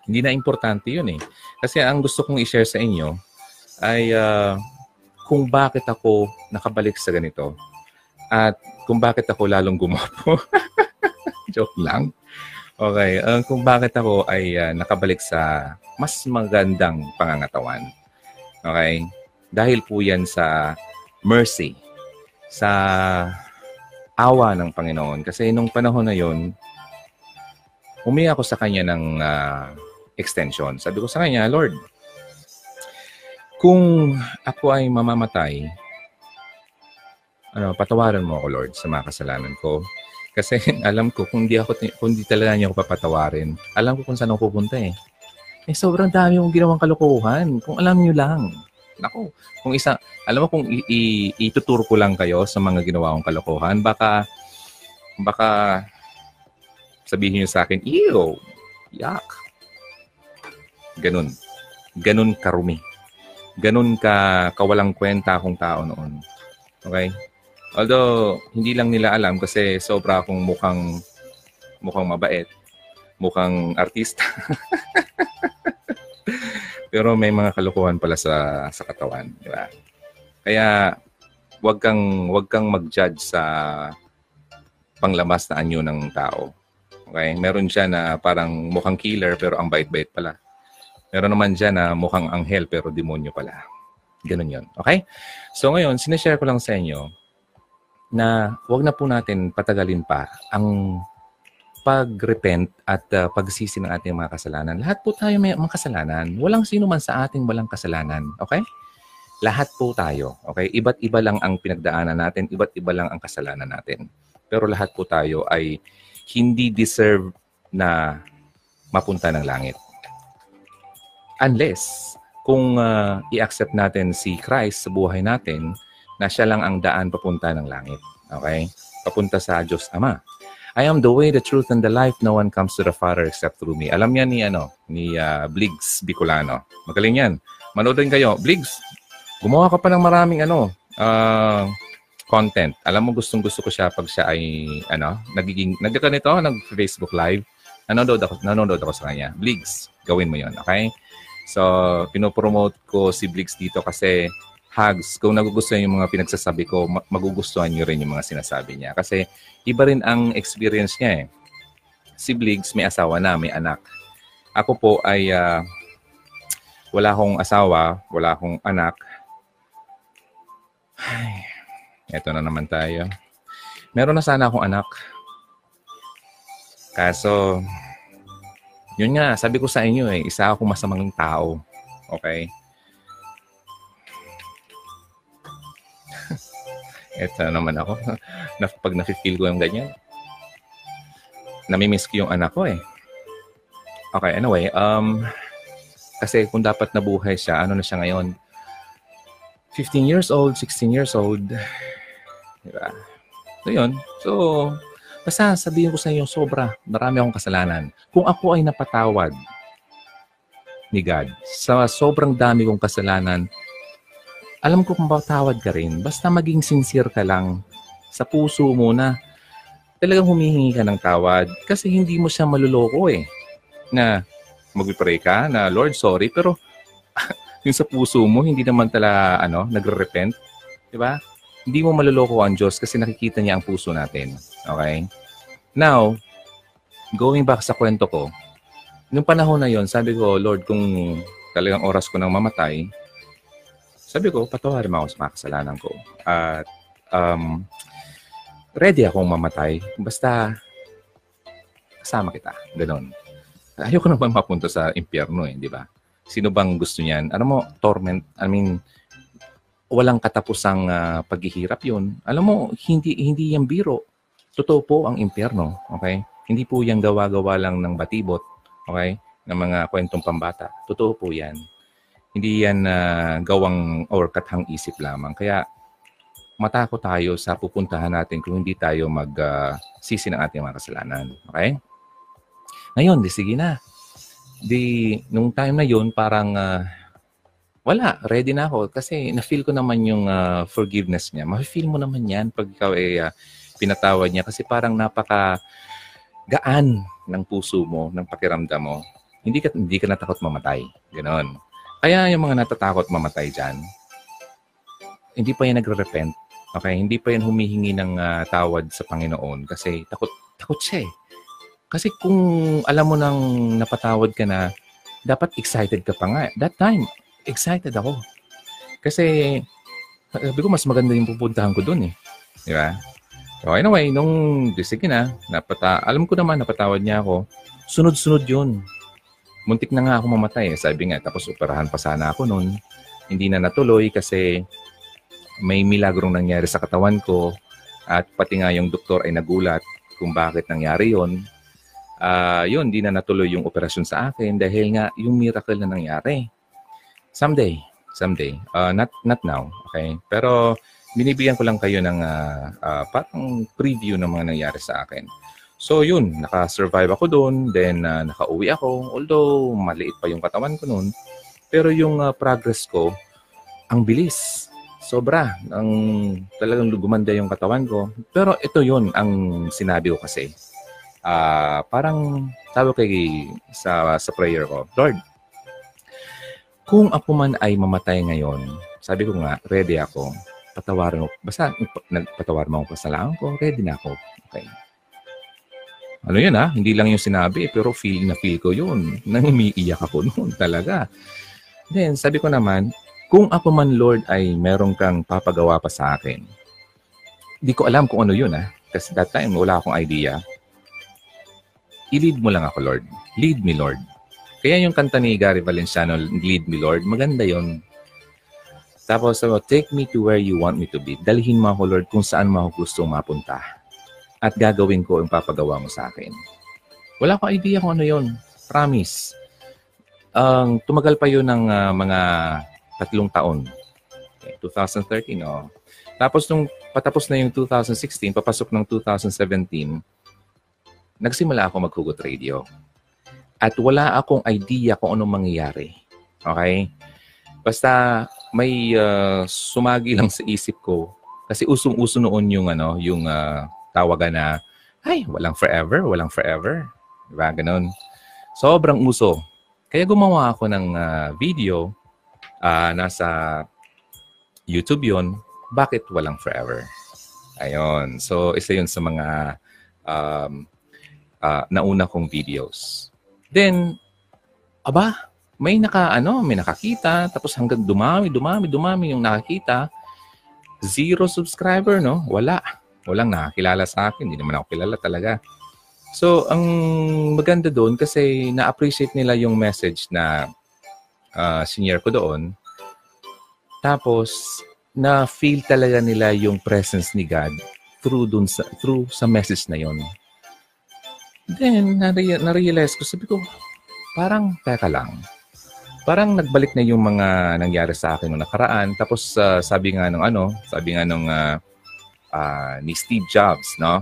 Hindi na importante yun eh. Kasi ang gusto kong i-share sa inyo ay uh, kung bakit ako nakabalik sa ganito at kung bakit ako lalong gumapo. Joke lang. Okay, uh, kung bakit ako ay uh, nakabalik sa mas magandang pangangatawan. Okay? Dahil po yan sa mercy, sa awa ng Panginoon. Kasi nung panahon na yon, umiyak ako sa kanya ng uh, extension. Sabi ko sa kanya, Lord, kung ako ay mamamatay, ano, patawaran mo ako, Lord, sa mga kasalanan ko. Kasi alam ko, kung di, ako, kung di talaga niya ako papatawarin, alam ko kung saan ako pupunta eh. Eh, sobrang dami kong ginawang kalokohan. Kung alam niyo lang. Nako, kung isa, alam mo kung i- i- ituturo ko lang kayo sa mga ginawa kong kalokohan, baka, baka sabihin niyo sa akin, ew, yak. Ganun. Ganun karumi. Ganun ka kawalang kwenta akong tao noon. Okay? Although, hindi lang nila alam kasi sobra akong mukhang mukhang mabait. Mukhang artista. Pero may mga kalokohan pala sa sa katawan, di ba? Kaya wag kang wag kang mag-judge sa panglamas na anyo ng tao. Okay? Meron siya na parang mukhang killer pero ang bait-bait pala. Meron naman dyan na mukhang anghel pero demonyo pala. Ganun yon Okay? So ngayon, sinashare ko lang sa inyo na wag na po natin patagalin pa ang pag-repent at uh, pagsisi ng ating mga kasalanan. Lahat po tayo may mga kasalanan. Walang sino man sa ating walang kasalanan. Okay? Lahat po tayo. Okay? Iba't iba lang ang pinagdaanan natin. Iba't iba lang ang kasalanan natin. Pero lahat po tayo ay hindi deserve na mapunta ng langit. Unless kung uh, i-accept natin si Christ sa buhay natin na siya lang ang daan papunta ng langit. Okay? Papunta sa Diyos Ama. I am the way, the truth, and the life. No one comes to the Father except through me. Alam yan ni, ano, ni uh, Bligs Bicolano. Magaling yan. Manood din kayo. Bligs, gumawa ka pa ng maraming ano, uh, content. Alam mo, gustong gusto ko siya pag siya ay, ano, nagiging, nagkakanito, nag-Facebook Live. Nanonood ako, nanonood ako sa kanya. Bligs, gawin mo yon okay? So, pinopromote ko si Blix dito kasi hugs, kung nagugustuhan yung mga pinagsasabi ko, magugustuhan nyo rin yung mga sinasabi niya. Kasi iba rin ang experience niya eh. Si Blix may asawa na, may anak. Ako po ay uh, wala akong asawa, wala akong anak. Ay, eto na naman tayo. Meron na sana akong anak. Kaso, yun nga, sabi ko sa inyo eh, isa akong masamang tao. Okay? Ito naman ako. pag nafe-feel ko yung ganyan, namimiss ko yung anak ko eh. Okay, anyway, um, kasi kung dapat nabuhay siya, ano na siya ngayon? 15 years old, 16 years old. Diba? So, yun. So, Basta sabihin ko sa inyo, sobra, marami akong kasalanan. Kung ako ay napatawad ni God sa sobrang dami kong kasalanan, alam ko kung patawad ka rin. Basta maging sincere ka lang sa puso mo na talagang humihingi ka ng tawad kasi hindi mo siya maluloko eh. Na mag-pray ka na, Lord, sorry, pero yung sa puso mo, hindi naman tala, ano, nagre-repent. Di ba? Hindi mo maluloko ang Diyos kasi nakikita niya ang puso natin. Okay? Now, going back sa kwento ko, nung panahon na yon, sabi ko, Lord, kung talagang oras ko nang mamatay, sabi ko, patawarin mo ako sa mga kasalanan ko. At um, ready akong mamatay. Basta kasama kita. Ganon. Ayoko naman mapunta sa impyerno eh, di ba? Sino bang gusto niyan? Ano mo, torment, I mean, walang katapusang uh, paghihirap yun. Alam mo, hindi hindi yan biro. Totoo po ang impyerno, okay? Hindi po yan gawa-gawa lang ng batibot, okay? Ng mga kwentong pambata. Totoo po yan. Hindi yan uh, gawang or kathang isip lamang. Kaya matakot tayo sa pupuntahan natin kung hindi tayo mag-sisi uh, ng ating mga kasalanan. Okay? Ngayon, di sige na. Di, nung time na yun, parang uh, wala, ready na ako. Kasi na-feel ko naman yung uh, forgiveness niya. Ma-feel mo naman yan pag ikaw ay uh, pinatawad niya. Kasi parang napaka gaan ng puso mo, ng pakiramdam mo. Hindi ka, hindi ka natakot mamatay. Ganon. Kaya yung mga natatakot mamatay dyan, hindi pa yan nagre-repent. Okay? Hindi pa yan humihingi ng uh, tawad sa Panginoon kasi takot, takot siya eh. Kasi kung alam mo nang napatawad ka na, dapat excited ka pa nga. That time, excited ako. Kasi, sabi ko, mas maganda yung pupuntahan ko dun eh. Di ba? So anyway, nung sige na, napata alam ko naman napatawad niya ako. Sunod-sunod yun. Muntik na nga ako mamatay. Eh. Sabi nga, tapos operahan pa sana ako noon. Hindi na natuloy kasi may milagrong nangyari sa katawan ko at pati nga yung doktor ay nagulat kung bakit nangyari yon uh, yun, di na natuloy yung operasyon sa akin dahil nga yung miracle na nangyari. Someday, someday. Uh, not not now, okay? Pero binibigyan ko lang kayo ng uh, uh, parang preview ng mga nangyari sa akin. So yun, naka-survive ako doon, then uh, naka-uwi ako. Although maliit pa yung katawan ko noon, pero yung uh, progress ko, ang bilis. Sobra. Ang talagang gumanda yung katawan ko. Pero ito yun ang sinabi ko kasi uh, parang sabi kay sa, sa prayer ko, Lord, kung ako man ay mamatay ngayon, sabi ko nga, ready ako. Patawarin mo. Basta nagpatawarin mo ang kasalanan ko, ready na ako. Okay. Ano yun ha? Hindi lang yung sinabi, pero feel na feel ko yun. Nang umiiyak ako noon talaga. Then, sabi ko naman, kung ako man Lord ay meron kang papagawa pa sa akin, hindi ko alam kung ano yun ha. Kasi that time, wala akong idea i-lead mo lang ako, Lord. Lead me, Lord. Kaya yung kanta ni Gary Valenciano, Lead me, Lord, maganda yon. Tapos, so, take me to where you want me to be. Dalhin mo ako, Lord, kung saan mo ako gustong mapunta. At gagawin ko ang papagawa mo sa akin. Wala akong idea kung ano yon. Promise. Um, tumagal pa yun ng uh, mga tatlong taon. Okay, 2013, oh. Tapos nung patapos na yung 2016, papasok ng 2017, nagsimula ako maghugot radio. At wala akong idea kung anong mangyayari. Okay? Basta may uh, sumagi lang sa isip ko kasi usong-uso noon yung ano, yung uh, tawagan na ay, walang forever, walang forever. Diba? Ganun. Sobrang uso. Kaya gumawa ako ng uh, video uh, nasa YouTube yon bakit walang forever. Ayon. So, isa yun sa mga um, uh, nauna kong videos. Then, aba, may naka, ano, may nakakita, tapos hanggang dumami, dumami, dumami yung nakakita. Zero subscriber, no? Wala. Walang nakakilala sa akin. Hindi naman ako kilala talaga. So, ang maganda doon kasi na-appreciate nila yung message na uh, senior ko doon. Tapos, na-feel talaga nila yung presence ni God through dun sa, through sa message na yon Then, na-realize ko, sabi ko, parang, teka lang. Parang nagbalik na yung mga nangyari sa akin noong nakaraan. Tapos, uh, sabi nga nung ano, sabi nga nung uh, uh, ni Steve Jobs, no?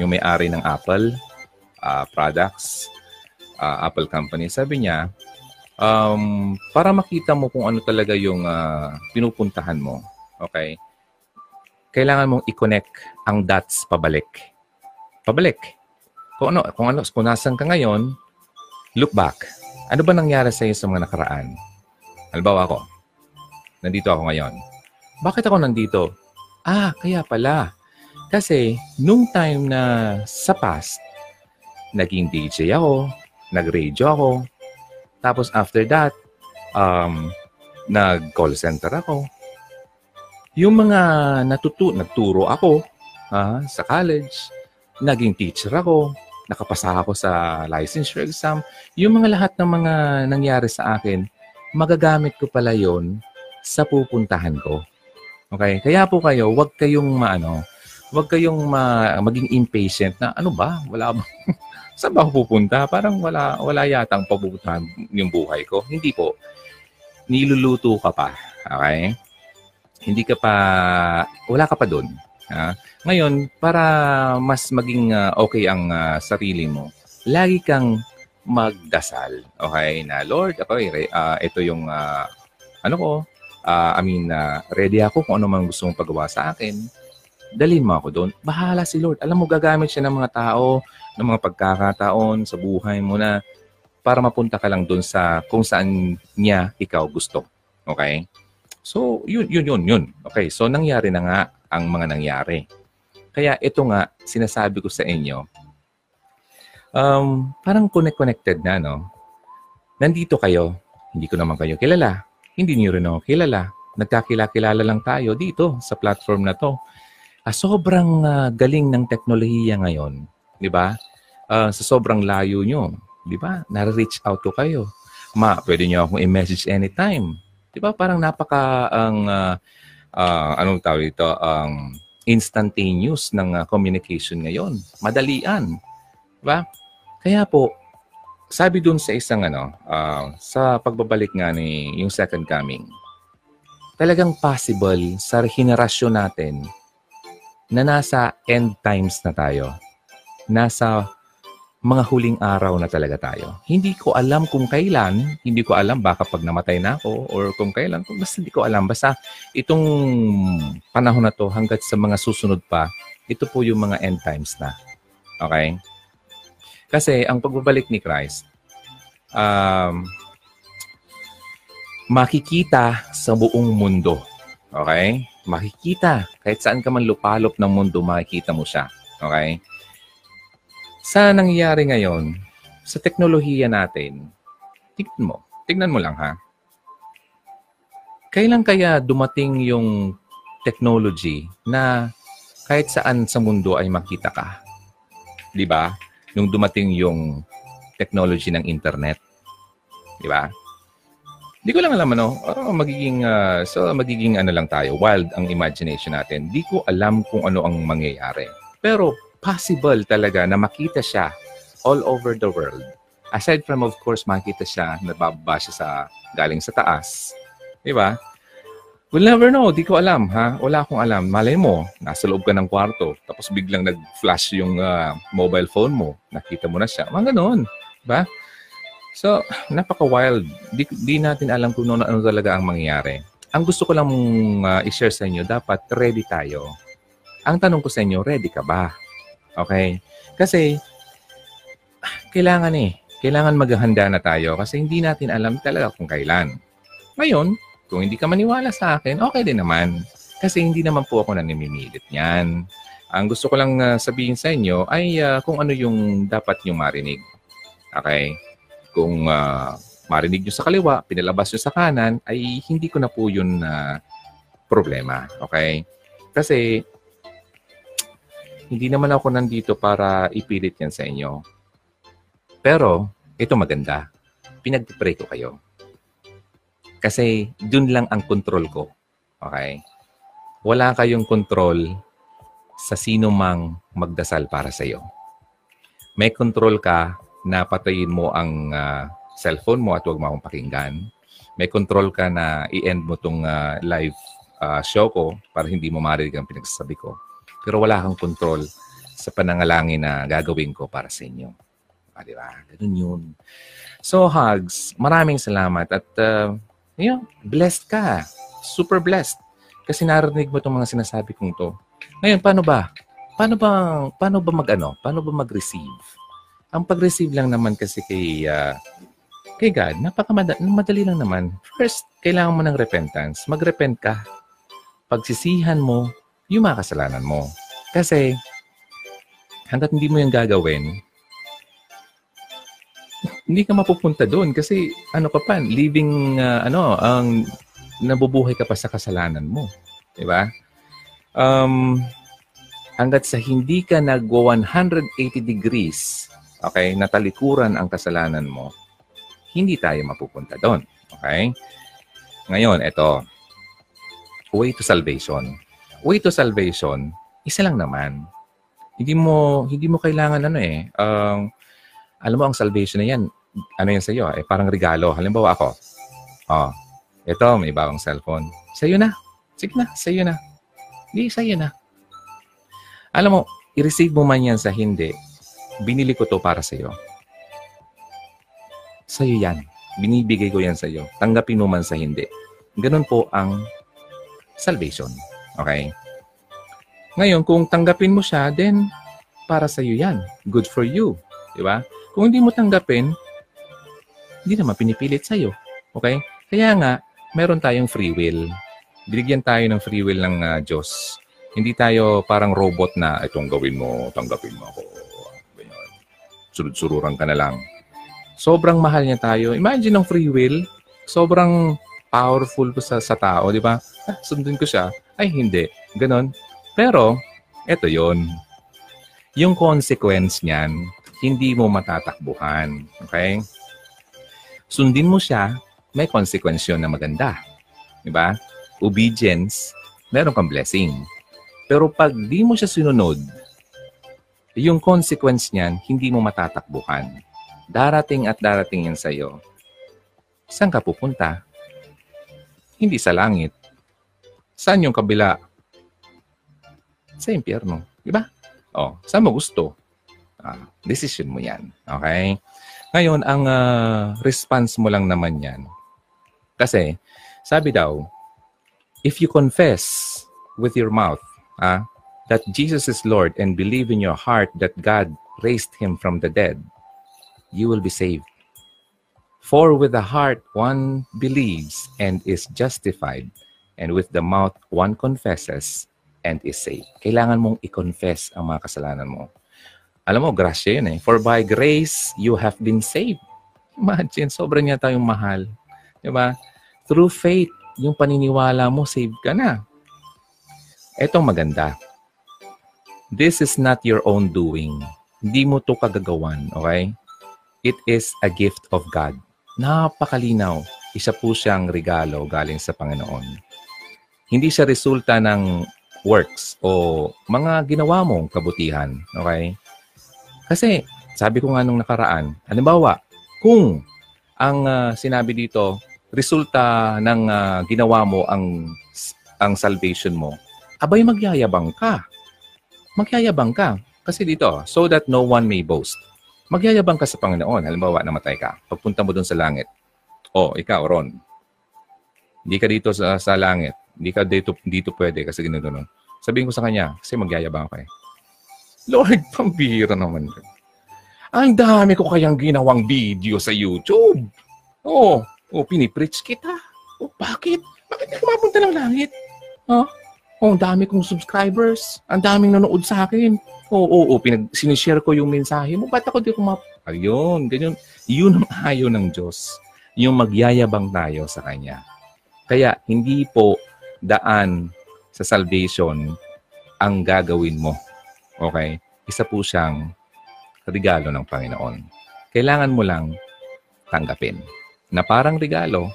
Yung may-ari ng Apple uh, products, uh, Apple company. Sabi niya, um, para makita mo kung ano talaga yung uh, pinupuntahan mo, okay? Kailangan mong i-connect ang dots pabalik. Pabalik kung ano, kung ano, kung nasan ka ngayon, look back. Ano ba nangyari sa iyo sa mga nakaraan? Halimbawa ako, nandito ako ngayon. Bakit ako nandito? Ah, kaya pala. Kasi, nung time na sa past, naging DJ ako, nag-radio ako, tapos after that, um, nag-call center ako. Yung mga natutu nagturo ako uh, sa college, naging teacher ako, nakapasa ako sa licensure exam. Yung mga lahat ng mga nangyari sa akin, magagamit ko pala yon sa pupuntahan ko. Okay? Kaya po kayo, wag kayong maano, wag kayong ma, maging impatient na ano ba? Wala ba? Saan ba pupunta? Parang wala, wala yatang papupuntahan yung buhay ko. Hindi po. Niluluto ka pa. Okay? Hindi ka pa, wala ka pa doon. Ha? Ngayon, para mas maging uh, okay ang uh, sarili mo, lagi kang magdasal. Okay? Na, Lord, okay, uh, ito yung, uh, ano ko, uh, I mean, uh, ready ako kung ano man gusto mong pagawa sa akin. Dalhin mo ako doon. Bahala si Lord. Alam mo, gagamit siya ng mga tao, ng mga pagkakataon sa buhay mo na para mapunta ka lang doon sa kung saan niya ikaw gusto. Okay? So, yun, yun, yun, yun. Okay, so nangyari na nga ang mga nangyari. Kaya ito nga, sinasabi ko sa inyo, um, parang connect-connected na, no? Nandito kayo, hindi ko naman kayo kilala, hindi niyo rin ako kilala. Nagkakilala lang tayo dito sa platform na to. Ah, sobrang uh, galing ng teknolohiya ngayon, di ba? Uh, sa sobrang layo nyo, di ba? Nare-reach out ko kayo. Ma, pwede niyo akong i-message anytime. 'Di ba? Parang napaka ang uh, uh, anong tawag ang um, instantaneous ng uh, communication ngayon. Madalian. 'Di ba? Kaya po sabi doon sa isang ano, uh, sa pagbabalik nga ni yung second coming, talagang possible sa henerasyon natin na nasa end times na tayo. Nasa mga huling araw na talaga tayo. Hindi ko alam kung kailan, hindi ko alam baka pag namatay na ako or kung kailan, basta hindi ko alam. Basta itong panahon na to hanggat sa mga susunod pa, ito po yung mga end times na. Okay? Kasi ang pagbabalik ni Christ, um, makikita sa buong mundo. Okay? Makikita. Kahit saan ka man lupalop ng mundo, makikita mo siya. Okay? Sa nangyayari ngayon, sa teknolohiya natin, tignan mo. Tignan mo lang ha. Kailan kaya dumating yung technology na kahit saan sa mundo ay makita ka? 'Di ba? Nung dumating yung technology ng internet. 'Di ba? Hindi ko lang alam ano, oh, magiging uh, so magiging ano lang tayo, wild ang imagination natin. Hindi ko alam kung ano ang mangyayari. Pero possible talaga na makita siya all over the world. Aside from, of course, makita siya, nabababa siya sa, galing sa taas. Di ba? We'll never know. Di ko alam, ha? Wala akong alam. Malay mo, nasa loob ka ng kwarto, tapos biglang nag-flash yung uh, mobile phone mo. Nakita mo na siya. Mga ganon. Ba? So, napaka-wild. Di, di natin alam kung ano, ano talaga ang mangyayari. Ang gusto ko lang uh, i-share sa inyo, dapat ready tayo. Ang tanong ko sa inyo, ready ka ba? Okay? Kasi, kailangan eh. Kailangan maghahanda na tayo kasi hindi natin alam talaga kung kailan. Ngayon, kung hindi ka maniwala sa akin, okay din naman. Kasi hindi naman po ako nanimimilit niyan. Ang gusto ko lang uh, sabihin sa inyo ay uh, kung ano yung dapat nyo marinig. Okay? Kung uh, marinig nyo sa kaliwa, pinalabas nyo sa kanan, ay hindi ko na po yun uh, problema. Okay? Kasi hindi naman ako nandito para ipilit yan sa inyo. Pero, ito maganda. Pinag-pray ko kayo. Kasi, dun lang ang control ko. Okay? Wala kayong control sa sino mang magdasal para sa iyo. May control ka na patayin mo ang uh, cellphone mo at huwag mo akong pakinggan. May control ka na i-end mo tong uh, live uh, show ko para hindi mo marinig ang pinagsasabi ko pero wala kang control sa panangalangin na gagawin ko para sa inyo. Ah, di ba? Ganun yun. So, hugs, maraming salamat at uh, yun, blessed ka. Super blessed. Kasi narinig mo itong mga sinasabi kong to. Ngayon, paano ba? Paano ba, paano ba mag-ano? Paano ba mag-receive? Ang pag-receive lang naman kasi kay, uh, kay God, napakamadali lang naman. First, kailangan mo ng repentance. Mag-repent ka. Pagsisihan mo, yung mga kasalanan mo. Kasi, hanggat hindi mo yung gagawin, hindi ka mapupunta doon kasi ano ka pa, living uh, ano, ang nabubuhay ka pa sa kasalanan mo. 'Di ba? Um hangga't sa hindi ka nag 180 degrees, okay, natalikuran ang kasalanan mo, hindi tayo mapupunta doon. Okay? Ngayon, ito. Way to salvation. Way to salvation, isa lang naman. Hindi mo hindi mo kailangan ano eh, um, alam mo ang salvation na yan, ano yan sa iyo, eh parang regalo. Halimbawa ako, oh, ito may bagong cellphone. Sa iyo na. Sige na, sa iyo na. Hindi, sa iyo na. Alam mo, i-receive mo man yan sa hindi, binili ko to para sa iyo. Sa iyo yan. Binibigay ko yan sa iyo. Tanggapin mo man sa hindi. Ganun po ang salvation. Okay? Ngayon, kung tanggapin mo siya, then para sa iyo yan. Good for you. Di ba? Kung hindi mo tanggapin, hindi naman pinipilit sa'yo. Okay? Kaya nga, meron tayong free will. Binigyan tayo ng free will ng uh, Diyos. Hindi tayo parang robot na itong gawin mo, tanggapin mo ako. Ganyan. Surud-sururan ka na lang. Sobrang mahal niya tayo. Imagine ng free will, sobrang powerful sa, sa tao, di ba? Ah, sundin ko siya. Ay, hindi. Ganon. Pero, eto yon Yung consequence niyan, hindi mo matatakbuhan. Okay? Sundin mo siya, may consequence yun na maganda. Di ba? Obedience, meron kang blessing. Pero pag di mo siya sinunod, yung consequence niyan, hindi mo matatakbuhan. Darating at darating yan sa'yo. Saan ka pupunta? Hindi sa langit. Saan yung kabila? Sa impyerno. Di ba? Oh, saan mo gusto? Uh, decision mo yan. Okay? Ngayon, ang uh, response mo lang naman yan. Kasi, sabi daw, if you confess with your mouth uh, that Jesus is Lord and believe in your heart that God raised him from the dead, you will be saved. For with the heart one believes and is justified, and with the mouth one confesses and is saved. Kailangan mong i-confess ang mga kasalanan mo. Alam mo, grasya yun eh. For by grace, you have been saved. Imagine, sobrang niya tayong mahal. Di ba? Through faith, yung paniniwala mo, saved ka na. Ito maganda. This is not your own doing. Hindi mo to kagagawan, okay? It is a gift of God. Napakalinaw. Isa po siyang regalo galing sa Panginoon. Hindi siya resulta ng works o mga ginawa mong kabutihan, okay? Kasi sabi ko nga nung nakaraan, halimbawa, kung ang uh, sinabi dito, resulta ng uh, ginawa mo ang ang salvation mo, abay magyayabang ka. Magyayabang ka. Kasi dito, so that no one may boast. Magyayabang ka sa Panginoon. Halimbawa, namatay ka. Pagpunta mo dun sa langit. O, oh, ikaw, Ron. Hindi ka dito sa, sa langit. Hindi ka dito, dito pwede kasi gano'n. Sabihin ko sa kanya, kasi magyayabang ka eh. Lord, pambira naman. Ang dami ko kayang ginawang video sa YouTube. Oo, oh, oh, pinipreach kita. Oh, bakit? Bakit ka mapunta ng langit? Huh? Oh, ang dami kong subscribers. Ang daming nanood sa akin. Oo, oh, oh, oh, pinag sinishare ko yung mensahe mo. Ba't ako di ko. Ayun, ganyan. Yun ang ayaw ng Diyos. Yung magyayabang tayo sa Kanya. Kaya, hindi po daan sa salvation ang gagawin mo Okay? Isa po siyang regalo ng Panginoon. Kailangan mo lang tanggapin. Na parang regalo.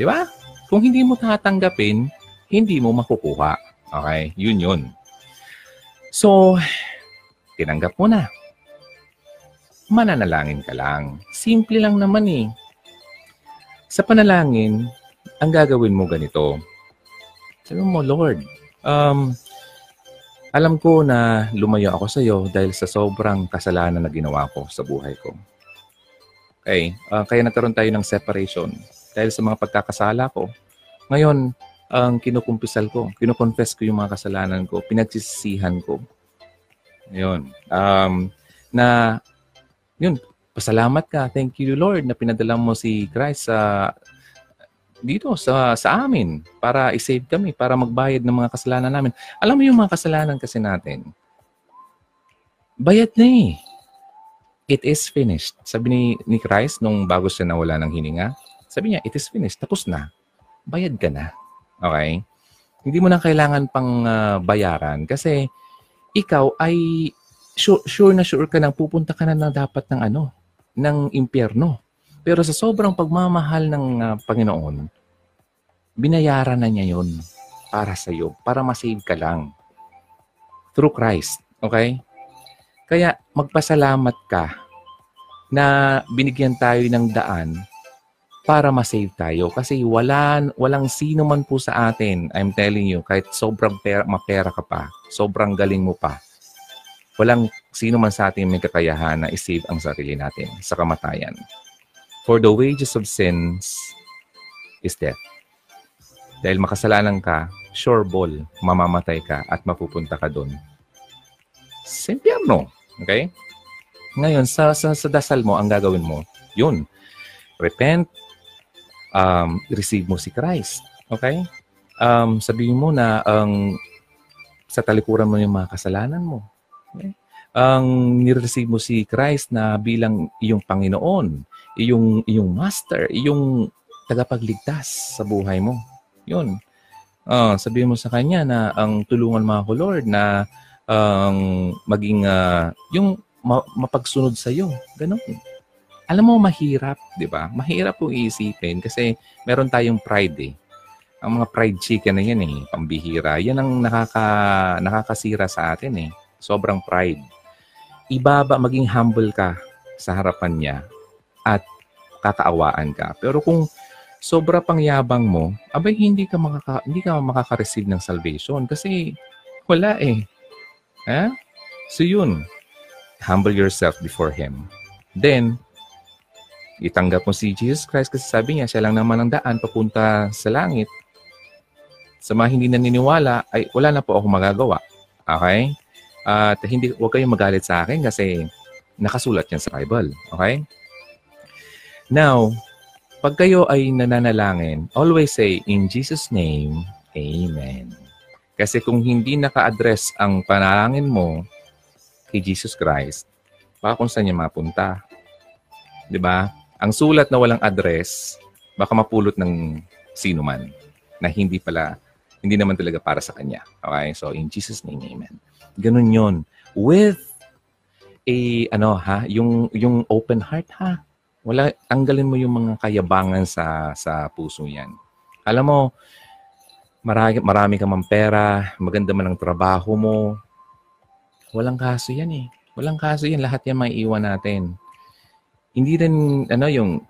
Di ba? Kung hindi mo tatanggapin, hindi mo makukuha. Okay? Yun yun. So, tinanggap mo na. Mananalangin ka lang. Simple lang naman eh. Sa panalangin, ang gagawin mo ganito. Sabi mo, Lord, um, alam ko na lumayo ako sa iyo dahil sa sobrang kasalanan na ginawa ko sa buhay ko. Okay, uh, kaya nagkaroon tayo ng separation dahil sa mga pagkakasala ko. Ngayon, ang kinukumpisal ko, kinukonfess ko yung mga kasalanan ko, pinagsisihan ko. Ayun. Um, na, yun, pasalamat ka. Thank you, Lord, na pinadala mo si Christ sa dito sa sa amin para i-save kami, para magbayad ng mga kasalanan namin. Alam mo yung mga kasalanan kasi natin, bayad na eh. it is finished. Sabi ni, ni Christ nung bago siya nawala ng hininga, sabi niya, it is finished. Tapos na. Bayad ka na. Okay? Hindi mo na kailangan pang uh, bayaran kasi ikaw ay sure, sure na sure ka nang pupunta ka na na dapat ng ano, ng impyerno. Pero sa sobrang pagmamahal ng uh, Panginoon, binayaran na niya yon para sa iyo, para masave ka lang. Through Christ. Okay? Kaya magpasalamat ka na binigyan tayo ng daan para ma-save tayo. Kasi wala, walang sino man po sa atin, I'm telling you, kahit sobrang pera, mapera ka pa, sobrang galing mo pa, walang sino man sa atin may kakayahan na i-save ang sarili natin sa kamatayan. For the wages of sins is death. Dahil makasalanan ka, sure ball, mamamatay ka at mapupunta ka doon sa impyerno. Okay? Ngayon, sa, sa, sa dasal mo, ang gagawin mo, yun. Repent, um, receive mo si Christ. Okay? Um, sabihin mo na ang um, sa talikuran mo yung mga kasalanan mo. Okay? Ang nireceive mo si Christ na bilang iyong Panginoon, iyong, iyong Master, iyong tagapagligtas sa buhay mo. Yun. Uh, sabihin mo sa Kanya na ang tulungan mo ako, Lord, na ang um, maging uh, yung ma- mapagsunod sa iyo. Ganun. Alam mo, mahirap, di ba? Mahirap kung iisipin kasi meron tayong pride eh. Ang mga pride chicken na yan eh, pambihira. Yan ang nakaka, nakakasira sa atin eh. Sobrang pride. Ibaba, maging humble ka sa harapan niya at kakaawaan ka. Pero kung sobra pang yabang mo, abay hindi ka makaka, hindi ka makaka-receive ng salvation kasi wala eh. Eh? So yun, humble yourself before Him. Then, itanggap mo si Jesus Christ kasi sabi niya, siya lang naman ang daan papunta sa langit. Sa mga hindi naniniwala, ay wala na po ako magagawa. Okay? At hindi, huwag kayong magalit sa akin kasi nakasulat yan sa Bible. Okay? Now, pag kayo ay nananalangin, always say, in Jesus' name, Amen. Kasi kung hindi naka-address ang panalangin mo kay Jesus Christ, baka kung saan niya mapunta. ba? Ang sulat na walang address, baka mapulot ng sino man na hindi pala, hindi naman talaga para sa kanya. Okay? So, in Jesus' name, amen. Ganun yon With a, ano ha, yung, yung open heart ha. Wala, tanggalin mo yung mga kayabangan sa, sa puso yan. Alam mo, marami, marami ka mang pera, maganda man ang trabaho mo, walang kaso yan eh. Walang kaso yan. Lahat yan may iwan natin. Hindi rin, ano, yung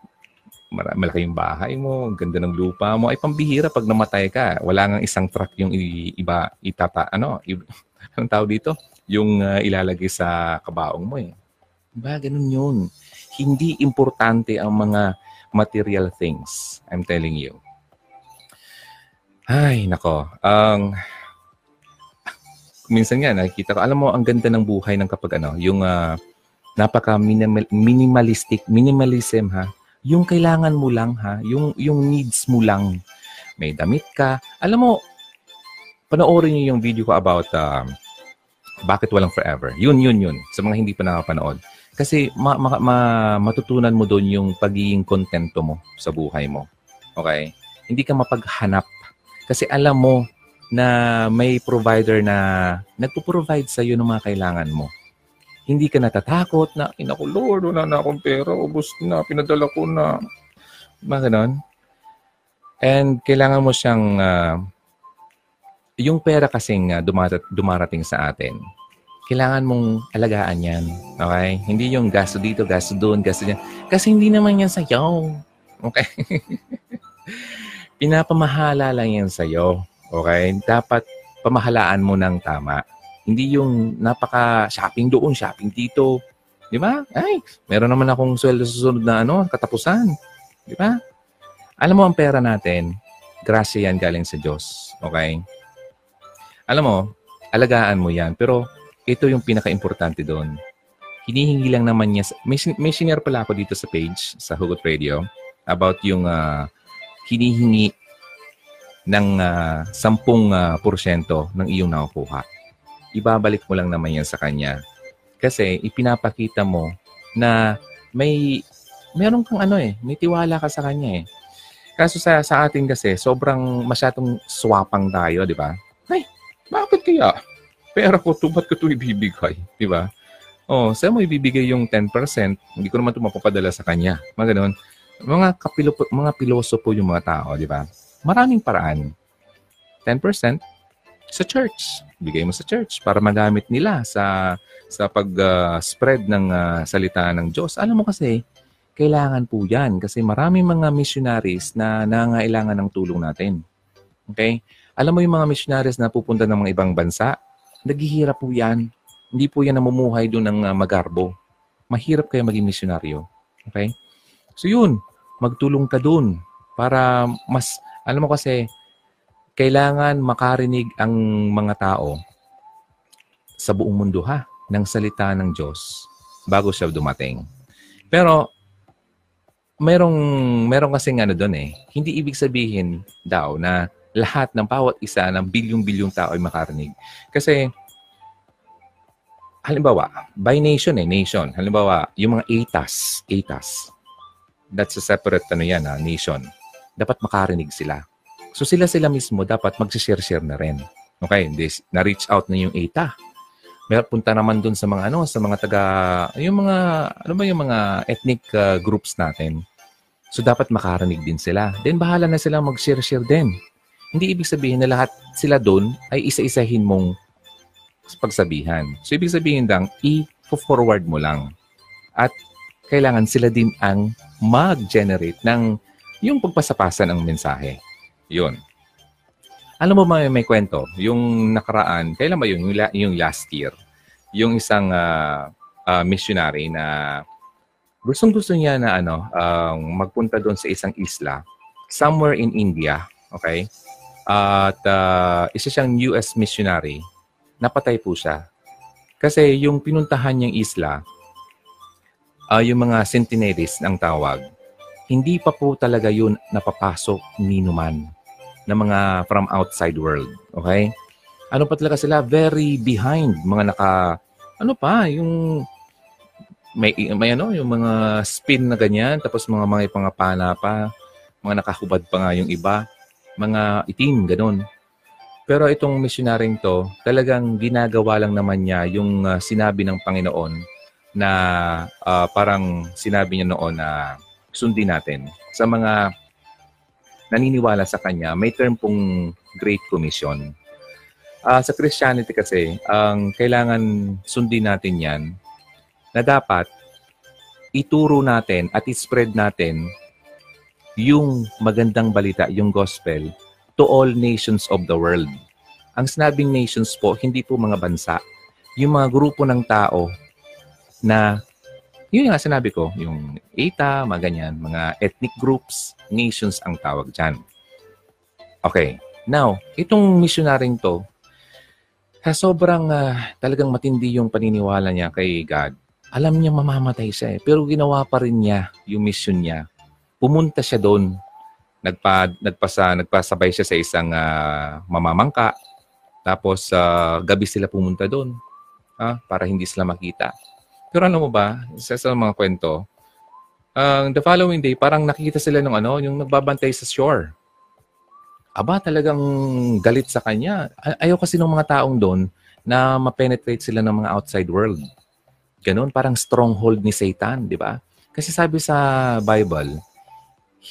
malaki yung bahay mo, ganda ng lupa mo, ay pambihira pag namatay ka. Wala nga isang truck yung iba itata, ano, i- anong tawag dito? Yung uh, ilalagay sa kabaong mo eh. Diba? Ganun yun. Hindi importante ang mga material things. I'm telling you. Ay, nako. Ang minsan nga nakikita ko, alam mo, ang ganda ng buhay ng kapag ano, yung uh, napaka minimal, minimalistic, minimalism ha. Yung kailangan mo lang ha, yung yung needs mo lang. May damit ka. Alam mo, panoorin niyo yung video ko about uh, bakit walang forever. Yun, yun, yun. Sa mga hindi pa nakapanood. Kasi ma- ma- ma- matutunan mo doon yung pagiging kontento mo sa buhay mo. Okay? Hindi ka mapaghanap kasi alam mo na may provider na nagpo-provide sa iyo ng mga kailangan mo. Hindi ka natatakot na, inaku Lord, wala na akong pera, ubos na, pinadala ko na. Mga ganon. And kailangan mo siyang, uh, yung pera kasing uh, dumarat, dumarating sa atin, kailangan mong alagaan yan. Okay? Hindi yung gasto dito, gasto doon, gasto dyan. Kasi hindi naman yan sa'yo. Okay? pinapamahala lang yan sa'yo. Okay? Dapat pamahalaan mo ng tama. Hindi yung napaka-shopping doon, shopping dito. Di ba? Ay, meron naman akong sweldo susunod na ano, katapusan. Di ba? Alam mo, ang pera natin, grasya yan galing sa Diyos. Okay? Alam mo, alagaan mo yan. Pero ito yung pinaka-importante doon. Hinihingi lang naman niya. May, may senior pala ako dito sa page, sa Hugot Radio, about yung uh, hinihingi ng uh, 10% uh, ng iyong nakukuha. Ibabalik mo lang naman yan sa kanya. Kasi ipinapakita mo na may meron kang ano eh, may tiwala ka sa kanya eh. Kaso sa sa atin kasi sobrang masyadong swapang tayo, di ba? Ay, bakit kaya? Pera ko to, ba't ko to ibibigay? Di ba? Oh, saan mo ibibigay yung 10%? Hindi ko naman ito mapapadala sa kanya. Mga ganun. Mga, kapilo, mga pilosopo yung mga tao, di ba? Maraming paraan. 10% sa church. Bigay mo sa church para magamit nila sa sa pag-spread uh, ng uh, salita ng Diyos. Alam mo kasi, kailangan po yan kasi maraming mga missionaries na nangailangan ng tulong natin. Okay? Alam mo yung mga missionaries na pupunta ng mga ibang bansa, naghihirap po yan hindi po yan namumuhay doon ng uh, magarbo. Mahirap kayo maging misyonaryo. Okay? So yun, magtulong ka doon para mas, alam mo kasi, kailangan makarinig ang mga tao sa buong mundo ha, ng salita ng Diyos bago siya dumating. Pero, merong, merong kasing ano doon eh, hindi ibig sabihin daw na lahat ng bawat isa ng bilyong-bilyong tao ay makarinig. Kasi, halimbawa, by nation eh, nation. Halimbawa, yung mga ATAS, ATAS, that's a separate ano yan, ha, ah, nation. Dapat makarinig sila. So sila-sila mismo dapat mag-share-share na rin. Okay, this, na-reach out na yung ATA. May punta naman dun sa mga ano, sa mga taga, yung mga, ano ba yung mga ethnic uh, groups natin. So dapat makarinig din sila. Then bahala na sila mag-share-share din. Hindi ibig sabihin na lahat sila doon ay isa-isahin mong pagsabihan. So, ibig sabihin lang, i-forward mo lang. At kailangan sila din ang mag-generate ng yung pagpasapasa ng mensahe. Yun. Alam mo ba may, may kwento? Yung nakaraan, kailan ba yun? Yung, yung last year. Yung isang uh, uh, missionary na gustong gusto niya na ano, uh, magpunta doon sa isang isla somewhere in India. Okay? At uh, isa siyang US missionary napatay po siya. Kasi yung pinuntahan niyang isla, uh, yung mga centineries ang tawag, hindi pa po talaga yun napapasok ni numan na mga from outside world. Okay? Ano pa talaga sila? Very behind. Mga naka, ano pa, yung may, may ano, yung mga spin na ganyan, tapos mga mga pangapana pa, mga nakahubad pa nga yung iba, mga itim, ganun. Pero itong missionaryng to, talagang ginagawa lang naman niya yung uh, sinabi ng Panginoon na uh, parang sinabi niya noon na sundin natin. Sa mga naniniwala sa Kanya, may term pong Great Commission. Uh, sa Christianity kasi, ang kailangan sundin natin yan na dapat ituro natin at i-spread natin yung magandang balita, yung gospel, to all nations of the world. Ang sinabing nations po, hindi po mga bansa. Yung mga grupo ng tao na, yun nga sinabi ko, yung ETA, mga ganyan, mga ethnic groups, nations ang tawag dyan. Okay. Now, itong missionaryng to, sa sobrang uh, talagang matindi yung paniniwala niya kay God, alam niya mamamatay siya eh. Pero ginawa pa rin niya yung mission niya. Pumunta siya doon nagpa nagpasa nagpasabay siya sa isang uh, mamamangka. Tapos uh, gabi sila pumunta doon uh, para hindi sila makita. Pero ano mo ba, sa, sa mga kwento, uh, the following day parang nakikita sila ng ano, yung nagbabantay sa shore. Aba, talagang galit sa kanya. Ayaw kasi ng mga taong doon na ma-penetrate sila ng mga outside world. Ganon, parang stronghold ni Satan, di ba? Kasi sabi sa Bible,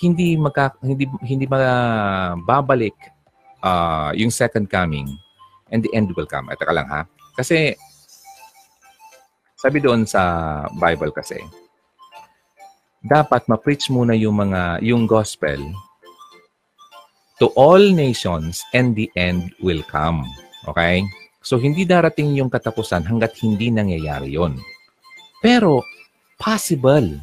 hindi magka, hindi hindi babalik uh, yung second coming and the end will come. Ito lang ha. Kasi sabi doon sa Bible kasi dapat ma-preach muna yung mga yung gospel to all nations and the end will come. Okay? So hindi darating yung katapusan hanggat hindi nangyayari yon. Pero possible.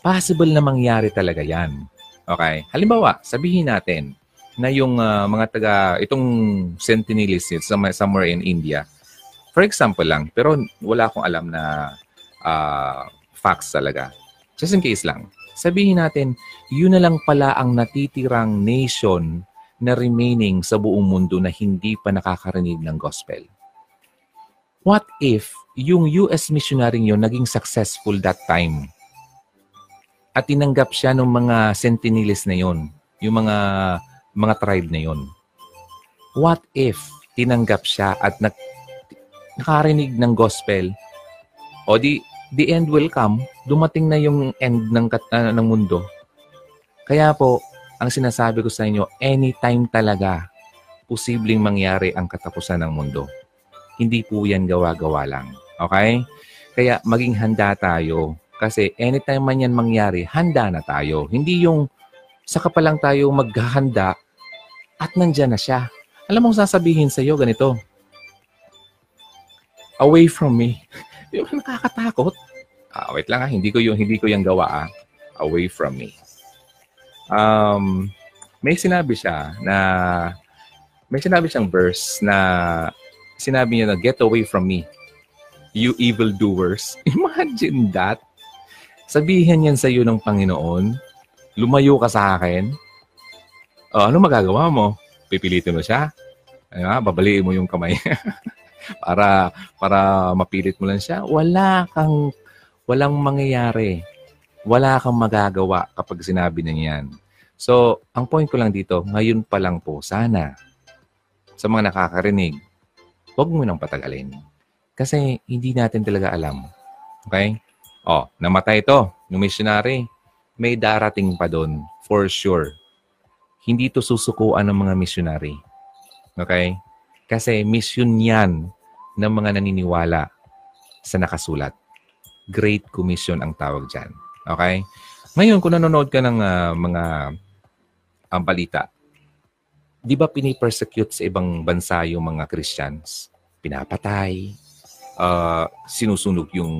Possible na mangyari talaga 'yan. Okay? Halimbawa, sabihin natin na yung uh, mga taga, itong Sentinelist somewhere in India, for example lang, pero wala akong alam na uh, facts talaga. Just in case lang. Sabihin natin, yun na lang pala ang natitirang nation na remaining sa buong mundo na hindi pa nakakarinig ng gospel. what if yung US missionary yun naging successful that time? At tinanggap siya ng mga Sentinelis na yon, yung mga mga tribe na yon. What if tinanggap siya at nag, nakarinig ng gospel? O di, the end will come, dumating na yung end ng, uh, ng mundo. Kaya po, ang sinasabi ko sa inyo, anytime talaga, posibleng mangyari ang katapusan ng mundo. Hindi po yan gawa-gawa lang. Okay? Kaya maging handa tayo. Kasi anytime man yan mangyari, handa na tayo. Hindi yung saka pa lang tayo maghahanda at nandyan na siya. Alam mo sasabihin sa iyo ganito, away from me. Ba nakakatakot? Ah, wait lang ha, hindi ko yung hindi ko yung gawa ah. Away from me. Um, may sinabi siya na may sinabi siyang verse na sinabi niya na, get away from me, you evil doers. Imagine that. Sabihin yan sa iyo ng Panginoon, lumayo ka sa akin. O, ano magagawa mo? Pipilitin mo siya? Ano, babaliin mo yung kamay para para mapilit mo lang siya. Wala kang walang mangyayari. Wala kang magagawa kapag sinabi niya yan. So, ang point ko lang dito, ngayon pa lang po, sana sa mga nakakarinig, huwag mo nang patagalin. Kasi hindi natin talaga alam. Okay? Oh, namatay ito, yung missionary. May darating pa doon, for sure. Hindi to susukuan ng mga missionary. Okay? Kasi mission yan ng mga naniniwala sa nakasulat. Great Commission ang tawag dyan. Okay? Ngayon, kung nanonood ka ng uh, mga ang balita, di ba pinipersecute sa ibang bansa yung mga Christians? Pinapatay, uh, sinusunog yung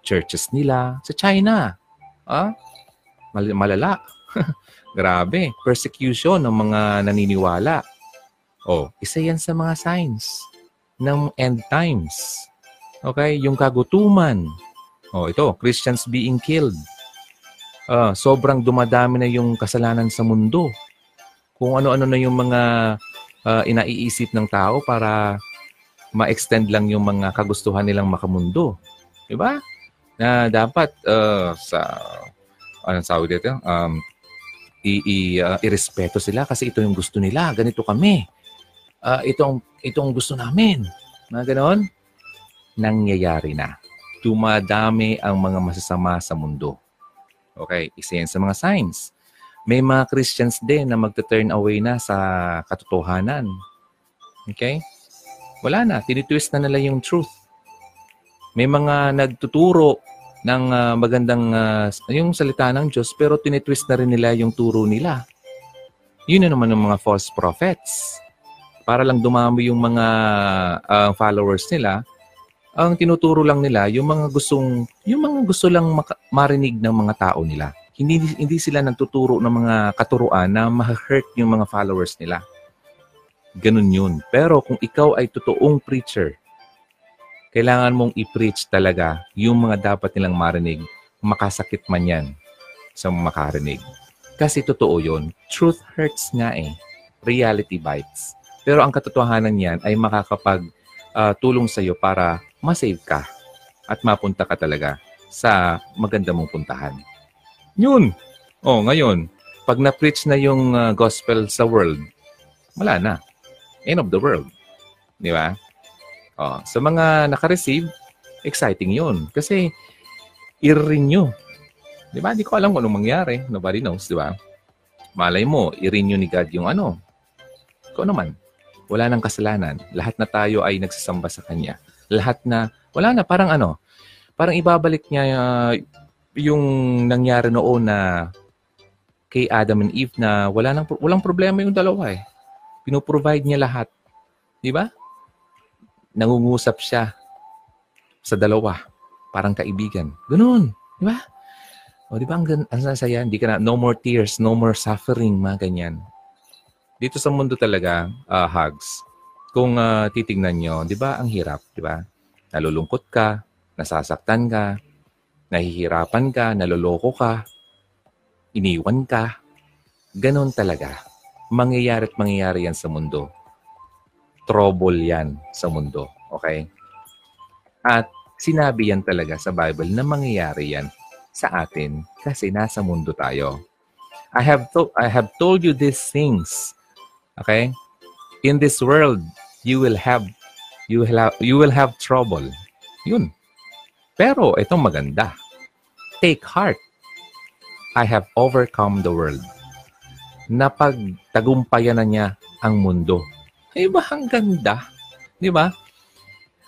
churches nila sa China. Ah? Mal- malala. Grabe. Persecution ng mga naniniwala. Oh, isa yan sa mga signs ng end times. Okay? Yung kagutuman. Oh, ito, Christians being killed. Uh, sobrang dumadami na yung kasalanan sa mundo kung ano-ano na yung mga uh, inaiisip ng tao para ma-extend lang yung mga kagustuhan nilang makamundo. Di ba? Na dapat uh, sa anong tawag dito? Um, i, i uh, irespeto sila kasi ito yung gusto nila. Ganito kami. Uh, itong itong gusto namin. Na ganoon. Nangyayari na. Tumadami ang mga masasama sa mundo. Okay, isa yan sa mga signs. May mga Christians din na magta-turn away na sa katotohanan. Okay? Wala na. Tinitwist na nila yung truth. May mga nagtuturo ng uh, magandang uh, yung salita ng Diyos pero tinitwist na rin nila yung turo nila. Yun na naman ng mga false prophets. Para lang dumami yung mga uh, followers nila, ang tinuturo lang nila yung mga gustong yung mga gusto lang maka- marinig ng mga tao nila hindi hindi sila nagtuturo ng mga katuruan na ma-hurt yung mga followers nila. Ganun yun. Pero kung ikaw ay totoong preacher, kailangan mong i-preach talaga yung mga dapat nilang marinig, makasakit man yan sa makarinig. Kasi totoo yun. Truth hurts nga eh. Reality bites. Pero ang katotohanan niyan ay makakapag uh, tulong sa iyo para ma-save ka at mapunta ka talaga sa maganda mong puntahan. Yun. Oh, ngayon, pag na-preach na yung uh, gospel sa world, wala na. End of the world. Di ba? Oh, sa mga naka-receive, exciting yun. Kasi, i-renew. Di ba? Di ko alam kung anong mangyari. Nobody knows, di ba? Malay mo, i-renew ni God yung ano. Kung ano man. Wala nang kasalanan. Lahat na tayo ay nagsasamba sa Kanya. Lahat na, wala na, parang ano, parang ibabalik niya uh, yung nangyari noon na kay Adam and Eve na wala nang walang problema yung dalawa eh. Pino-provide niya lahat. 'Di ba? Nangungusap siya sa dalawa, parang kaibigan. Ganoon, 'di ba? O di ba ang, ang saya, hindi ka na, no more tears, no more suffering, mga ganyan. Dito sa mundo talaga, uh, hugs, kung uh, titingnan nyo, di ba, ang hirap, di ba? Nalulungkot ka, nasasaktan ka, nahihirapan ka, naloloko ka, iniwan ka. Ganon talaga. Mangyayari at mangyayari yan sa mundo. Trouble yan sa mundo. Okay? At sinabi yan talaga sa Bible na mangyayari yan sa atin kasi nasa mundo tayo. I have to- I have told you these things. Okay? In this world, you will have you will have, you will have trouble. Yun. Pero itong maganda. Take heart. I have overcome the world. Napagtagumpayan na niya ang mundo. Ay ba, ang ganda. Di ba?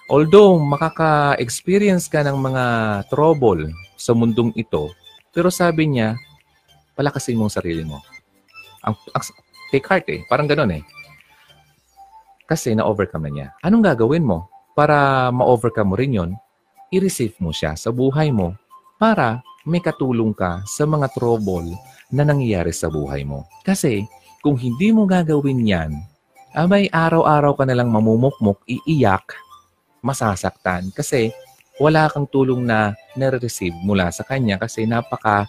Although makaka-experience ka ng mga trouble sa mundong ito, pero sabi niya, palakasin mo ang sarili mo. Ang, ang take heart eh. Parang ganun eh. Kasi na-overcome na niya. Anong gagawin mo para ma-overcome mo rin yon? I-receive mo siya sa buhay mo para may katulong ka sa mga trouble na nangyayari sa buhay mo. Kasi kung hindi mo gagawin yan, abay araw-araw ka nalang mamumukmok, iiyak, masasaktan kasi wala kang tulong na nare-receive mula sa kanya kasi napaka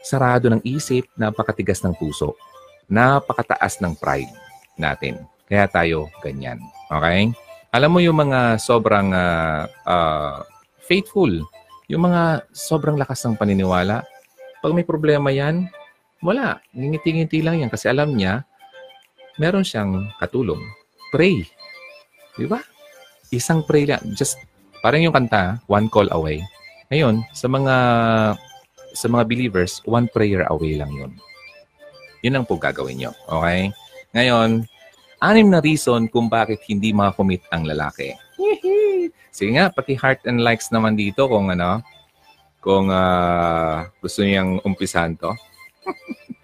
sarado ng isip, napakatigas ng puso, napakataas ng pride natin. Kaya tayo ganyan. Okay? Alam mo yung mga sobrang ah, ah, faithful, yung mga sobrang lakas ng paniniwala, pag may problema yan, wala. Ngingiti-ngiti lang yan kasi alam niya, meron siyang katulong. Pray. Di ba? Isang pray lang. Just, parang yung kanta, one call away. Ngayon, sa mga sa mga believers, one prayer away lang yun. Yun ang po gagawin nyo. Okay? Ngayon, anim na reason kung bakit hindi makakommit ang lalaki. Sige nga, pati heart and likes naman dito kung ano, kung ah, gusto niyang umpisahan to.